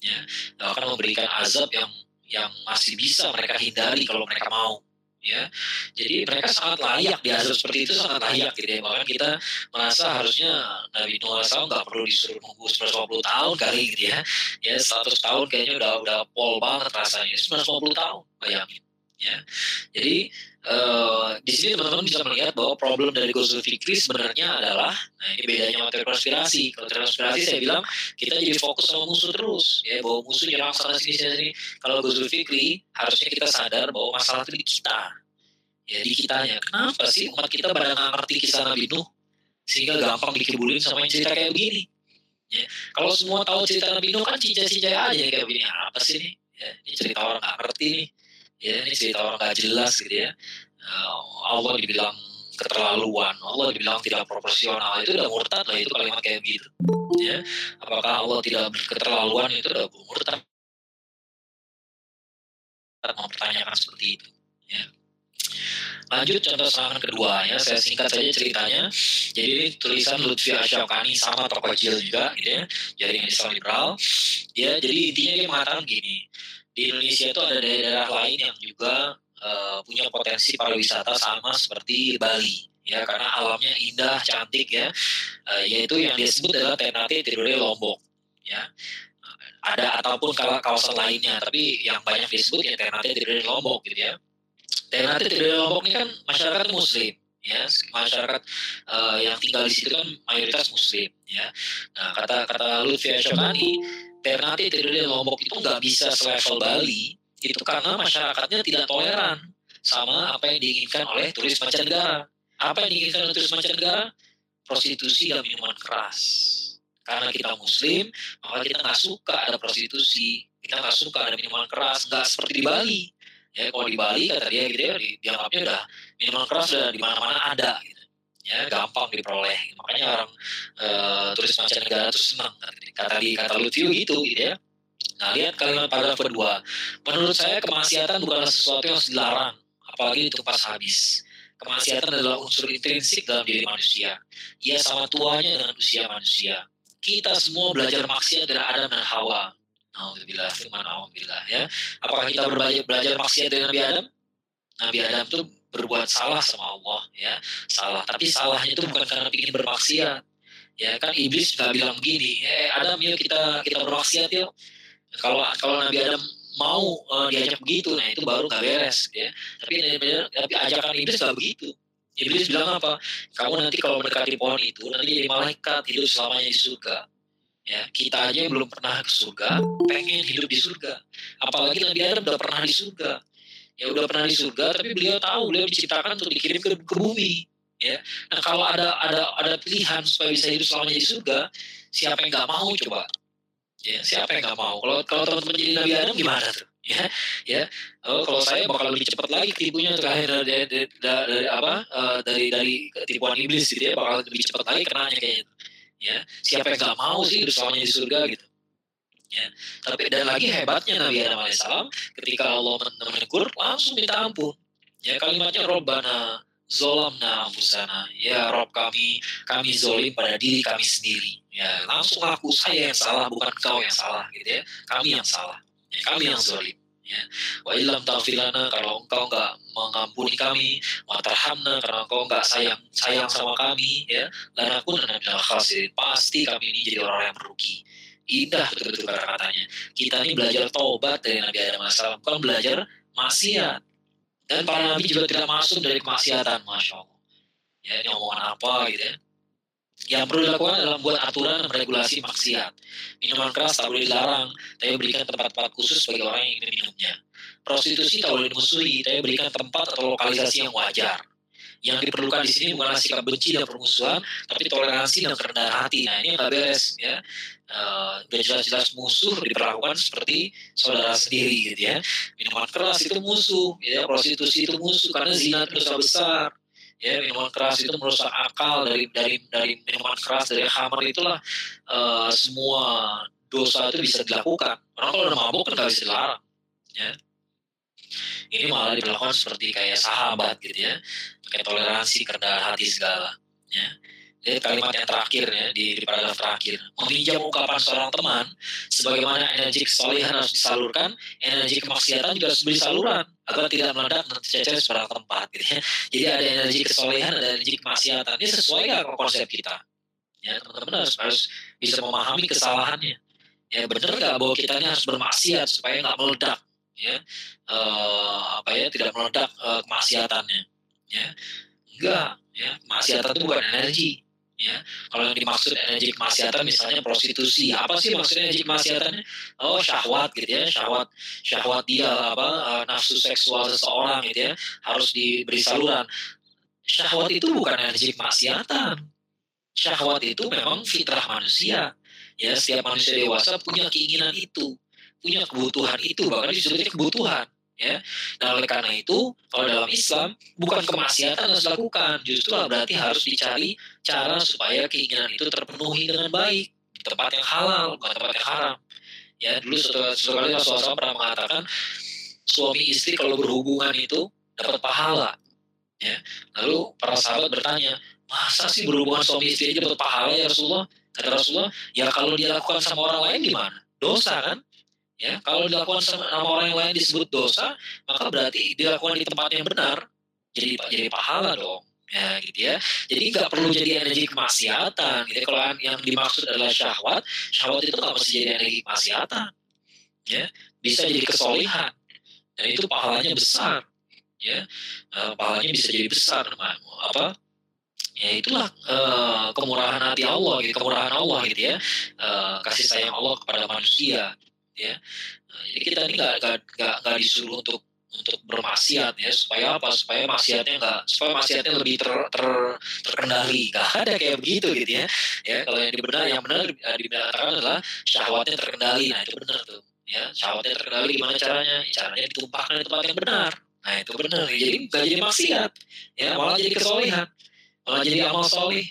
ya. Akan memberikan azab yang yang masih bisa mereka hindari kalau mereka mau ya. Jadi mereka sangat layak di azab seperti itu sangat layak gitu ya. Bahkan kita merasa harusnya Nabi Nuh alaihissalam nggak perlu disuruh nunggu 150 tahun kali gitu ya. Ya 100 tahun kayaknya udah udah pol banget rasanya. 150 tahun bayangin ya. Jadi uh, di sini teman-teman bisa melihat bahwa problem dari Gozul Fikri sebenarnya adalah nah ini bedanya sama teori konspirasi. Kalau teori konspirasi saya bilang kita jadi fokus sama musuh terus ya bahwa musuh nyerang sana sini sini kalau Gozul Fikri harusnya kita sadar bahwa masalah itu di kita. Ya di kitanya. Kenapa sih umat kita pada nggak ngerti kisah Nabi Nuh? Sehingga gampang dikibulin sama yang cerita kayak begini. Ya kalau semua tahu cerita Nabi Nuh kan cincai-cincai aja kayak begini. Apa sih nih ya, ini cerita orang nggak ngerti nih ya ini cerita orang gak jelas gitu ya. Uh, Allah dibilang keterlaluan Allah dibilang tidak proporsional itu udah murtad lah itu kalimat kayak gitu ya apakah Allah tidak keterlaluan itu udah murtad. Mempertanyakan seperti itu ya. Lanjut contoh serangan kedua ya, saya singkat saja ceritanya. Jadi tulisan Lutfi Asyafani sama tokoh kecil juga gitu ya, jaringan Islam liberal. Ya, jadi intinya dia mengatakan gini, di Indonesia itu ada daerah lain yang juga uh, punya potensi pariwisata sama seperti Bali ya karena alamnya indah cantik ya. Uh, yaitu yang disebut adalah Ternate Tidore Lombok ya. Ada ataupun kawasan lainnya tapi yang banyak disebut ya Ternate Tidore Lombok gitu ya. Ternate Tidore Lombok ini kan masyarakat Muslim ya. Masyarakat uh, yang tinggal di situ kan mayoritas Muslim ya. Nah kata kata Lutfi Ashokani Ternate Trinidad Lombok itu nggak bisa selevel Bali itu karena masyarakatnya tidak toleran sama apa yang diinginkan oleh turis mancanegara. Apa yang diinginkan oleh turis mancanegara? Prostitusi dan minuman keras. karena kita muslim maka kita nggak suka ada prostitusi kita nggak suka ada minuman keras nggak seperti di Bali ya kalau di Bali kata dia gitu ya di, dianggapnya udah minuman keras udah di mana-mana ada gitu ya gampang diperoleh. Makanya orang uh, turis mancanegara terus senang kata di kata Lutfi gitu gitu ya. Nah lihat kalimat paragraf kedua. Menurut saya kemaksiatan bukanlah sesuatu yang harus dilarang apalagi itu pas habis. Kemaksiatan adalah unsur intrinsik dalam diri manusia. Ia sama tuanya dengan usia manusia. Kita semua belajar maksiat dari Adam dan Hawa. Alhamdulillah, firman Alhamdulillah ya. Apakah kita belajar, belajar maksiat dengan Nabi Adam? Nabi Adam itu berbuat salah sama Allah ya, salah. Tapi salahnya itu bukan karena ingin bermaksiat. Ya kan iblis nggak bilang begini, eh Adam yuk kita kita bermaksiat yuk. Kalau kalau Nabi Adam mau uh, diajak begitu, nah itu baru nggak beres ya. Tapi tapi ajakan iblis nggak begitu. Iblis bilang apa? Kamu nanti kalau mendekati pohon itu nanti jadi malaikat hidup selamanya di surga ya kita aja yang belum pernah ke surga pengen hidup di surga apalagi Nabi Adam udah pernah di surga ya udah pernah di surga tapi beliau tahu beliau diciptakan untuk dikirim ke, ke bumi ya. Nah kalau ada ada ada pilihan supaya bisa hidup selamanya di surga siapa yang nggak mau coba? Ya siapa yang nggak mau? Kalau kalau teman-teman jadi Nabi Adam gimana tuh? Ya ya. Oh, kalau saya bakal lebih cepat lagi tipunya terakhir dari, dari, dari, dari apa uh, dari dari tipuan iblis gitu ya bakal lebih cepat lagi kenanya kayaknya ya siapa yang nggak mau sih bersama di surga gitu ya. Tapi dan lagi hebatnya Nabi Adam alaihissalam ketika Allah menegur langsung minta ampun. Ya kalimatnya Robbana zolamna busana ya Rob kami kami zolim pada diri kami sendiri. Ya langsung aku saya yang salah bukan kau yang salah gitu ya. Kami yang salah. Ya, kami yang zolim. Ya. Wa ilam taufilana kalau engkau nggak mengampuni kami wa tarhamna karena engkau nggak sayang sayang sama kami ya dan aku dan khasirin. Pasti kami ini jadi orang yang merugi indah betul-betul kata-katanya kita ini belajar taubat dari Nabi Adam AS bukan belajar maksiat dan para nabi juga tidak masuk dari kemaksiatan masya Allah ya ini omongan apa gitu ya yang perlu dilakukan adalah membuat aturan dan regulasi maksiat. Minuman keras tak boleh dilarang, tapi berikan tempat-tempat khusus bagi orang yang ingin minumnya. Prostitusi tak boleh dimusuhi, tapi berikan tempat atau lokalisasi yang wajar. Yang diperlukan di sini bukanlah sikap benci dan permusuhan, tapi toleransi dan kerendahan hati. Nah ini yang beres ya. Uh, jelas-jelas musuh diperlakukan seperti saudara sendiri gitu ya. Minuman keras itu musuh, ya prostitusi itu musuh karena zina itu dosa besar ya minuman keras itu merusak akal dari dari dari minuman keras dari hammer itulah uh, semua dosa itu bisa dilakukan orang kalau udah mabuk kan nggak bisa dilarang ya ini malah dilakukan seperti kayak sahabat gitu ya kayak toleransi kerendahan hati segala ya jadi kalimat yang terakhir ya di, di paragraf terakhir. Meminjam ungkapan seorang teman, sebagaimana energi kesolehan harus disalurkan, energi kemaksiatan juga harus beri saluran agar tidak meledak dan tercecer sebarang tempat. Gitu ya. Jadi ada energi kesolehan, ada energi kemaksiatan. Ini sesuai nggak konsep kita? Ya teman-teman harus, harus bisa memahami kesalahannya. Ya benar nggak bahwa kita ini harus bermaksiat supaya nggak meledak? Ya uh, apa ya tidak meledak uh, kemaksiatannya. Ya. Enggak. Ya maksiatan itu bukan energi ya. Kalau yang dimaksud energi kemaksiatan misalnya prostitusi apa sih maksudnya energi kemaksiatannya? Oh syahwat gitu ya syahwat syahwat dia apa uh, nafsu seksual seseorang gitu ya harus diberi saluran. Syahwat itu bukan energi kemaksiatan. Syahwat itu memang fitrah manusia ya. Setiap manusia dewasa punya keinginan itu punya kebutuhan itu bahkan disebutnya kebutuhan ya. Nah oleh karena itu kalau dalam Islam bukan kemaksiatan harus dilakukan, justru berarti harus dicari cara supaya keinginan itu terpenuhi dengan baik di tempat yang halal bukan tempat yang haram. Ya dulu suatu, kali Rasulullah pernah mengatakan suami istri kalau berhubungan itu dapat pahala. Ya. Lalu para sahabat bertanya, masa sih berhubungan suami istri aja dapat pahala ya Rasulullah? Kata Rasulullah, ya kalau dia lakukan sama orang lain gimana? Dosa kan? Ya, kalau dilakukan sama orang yang lain disebut dosa, maka berarti dilakukan di tempat yang benar, jadi jadi pahala dong. Ya, gitu ya. Jadi nggak perlu jadi energi kemaksiatan. Gitu. Ya. Kalau yang dimaksud adalah syahwat, syahwat itu nggak mesti jadi energi kemaksiatan. Ya, bisa jadi kesolihan. Dan itu pahalanya besar. Ya, uh, pahalanya bisa jadi besar. Apa? ya itulah uh, kemurahan hati Allah gitu kemurahan Allah gitu ya uh, kasih sayang Allah kepada manusia ya. Nah, jadi kita ini nggak nggak nggak disuruh untuk untuk bermaksiat ya. Supaya apa? Supaya maksiatnya enggak supaya maksiatnya lebih ter, ter, terkendali. Gak ada kayak begitu gitu ya. Ya kalau yang benar yang benar dikatakan adalah syahwatnya terkendali. Nah itu benar tuh. Ya syahwatnya terkendali gimana caranya? Caranya ditumpahkan di tempat yang benar. Nah itu benar. Jadi gak jadi maksiat. Ya malah jadi kesolehan. Malah jadi amal soleh.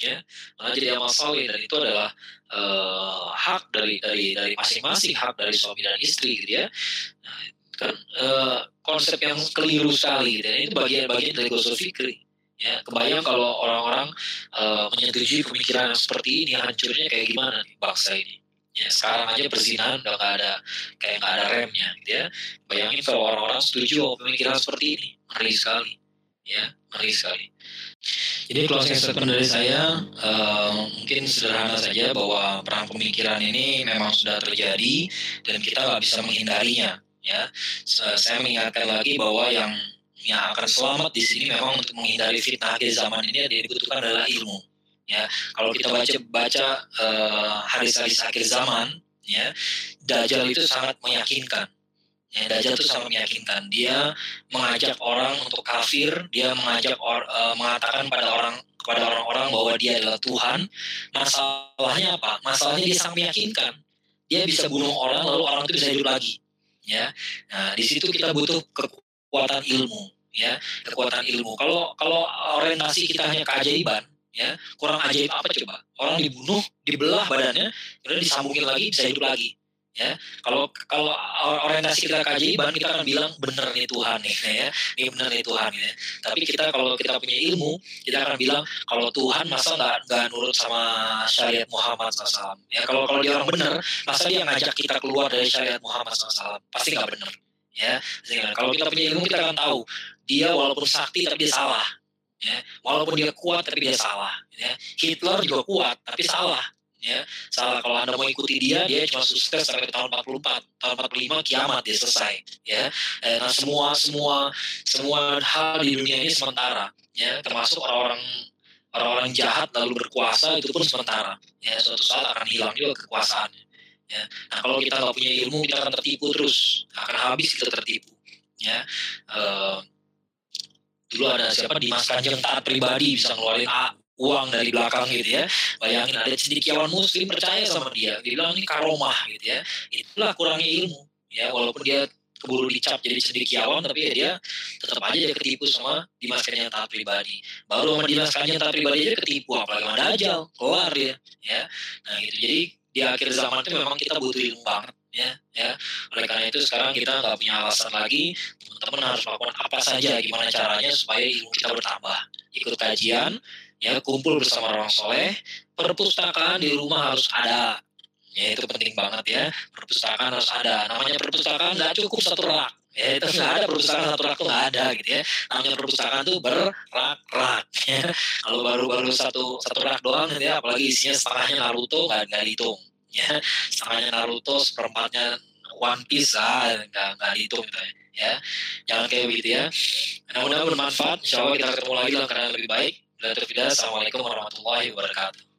Ya malah jadi amal soleh. Dan itu adalah uh, hak dari dari dari masing-masing hak dari suami dan istri gitu ya. Nah, kan uh, konsep yang keliru sekali dan itu bagian-bagian dari gosok fikri ya. Kebayang kalau orang-orang uh, menyetujui pemikiran yang seperti ini hancurnya kayak gimana nih bangsa ini? Ya sekarang aja perzinahan udah gak ada kayak gak ada remnya gitu ya. Bayangin kalau orang-orang setuju pemikiran seperti ini. Ngeri sekali ya. Ngeri sekali jadi closing statement dari saya uh, mungkin sederhana saja bahwa perang pemikiran ini memang sudah terjadi dan kita nggak bisa menghindarinya ya. Saya mengingatkan lagi bahwa yang yang akan selamat di sini memang untuk menghindari fitnah akhir zaman ini yang dibutuhkan adalah ilmu ya. Kalau kita baca baca uh, hadis-hadis akhir zaman ya dajjal itu sangat meyakinkan ya dajjal itu sangat meyakinkan. Dia mengajak orang untuk kafir dia mengajak or, uh, mengatakan pada orang kepada orang-orang bahwa dia adalah Tuhan. Masalahnya apa? Masalahnya dia sangat meyakinkan. Dia bisa bunuh orang lalu orang itu bisa hidup lagi. Ya. Nah, di situ kita butuh kekuatan ilmu, ya, kekuatan ilmu. Kalau kalau orientasi kita hanya keajaiban, ya, kurang ajaib apa coba? Orang dibunuh, dibelah badannya, kemudian disambungin lagi, bisa hidup lagi ya kalau kalau orientasi kita keajaiban kita akan bilang benar nih Tuhan nih ya. Ini benar nih Tuhan ya. Tapi kita kalau kita punya ilmu kita akan bilang kalau Tuhan masa nggak nggak nurut sama syariat Muhammad SAW ya kalau kalau dia orang benar masa dia ngajak kita keluar dari syariat Muhammad SAW pasti nggak benar ya. Kalau kita punya ilmu kita akan tahu dia walaupun sakti tapi dia salah ya. Walaupun dia kuat tapi dia salah ya. Hitler juga kuat tapi salah ya. Salah kalau anda mau ikuti dia dia cuma sukses sampai tahun 44 tahun 45 kiamat dia selesai ya. Eh, nah semua semua semua hal di dunia ini sementara ya. Termasuk orang-orang orang-orang jahat lalu berkuasa itu pun sementara ya. Suatu saat akan hilang juga kekuasaannya ya. Nah kalau kita nggak punya ilmu kita akan tertipu terus. Akan habis kita tertipu ya. Uh, dulu ada siapa? Di Mas Kanjeng taat pribadi bisa ngeluarin A uang dari belakang gitu ya. Bayangin ada cendekiawan muslim percaya sama dia. Dia bilang ini karomah gitu ya. Itulah kurangnya ilmu. Ya, walaupun dia keburu dicap jadi cendekiawan tapi ya dia tetap aja dia ketipu sama Dimas Kanjeng taat pribadi. Baru sama Dimas Kanjeng taat pribadi aja ketipu apalagi sama Dajjal. Keluar dia. Ya. Nah gitu. Jadi di akhir zaman itu memang kita butuh ilmu banget ya ya oleh karena itu sekarang kita nggak punya alasan lagi teman-teman harus melakukan apa saja gimana caranya supaya ilmu kita bertambah ikut kajian ya kumpul bersama orang soleh perpustakaan di rumah harus ada. Ya itu penting banget ya perpustakaan harus ada. Namanya perpustakaan nggak cukup satu rak. Ya itu nggak ada perpustakaan satu rak tuh nggak ada gitu ya. Namanya perpustakaan tuh berrak-rak. Ya kalau baru-baru satu satu rak doang gitu ya apalagi isinya setengahnya Naruto nggak nggak dihitung. Ya setengahnya Naruto seperempatnya One Piece ah nggak nggak dihitung gitu ya. Ya jangan kayak begitu ya. Mudah-mudahan bermanfaat. Insya Allah kita ketemu lagi dalam keadaan lebih baik Assalamualaikum warahmatullahi wabarakatuh.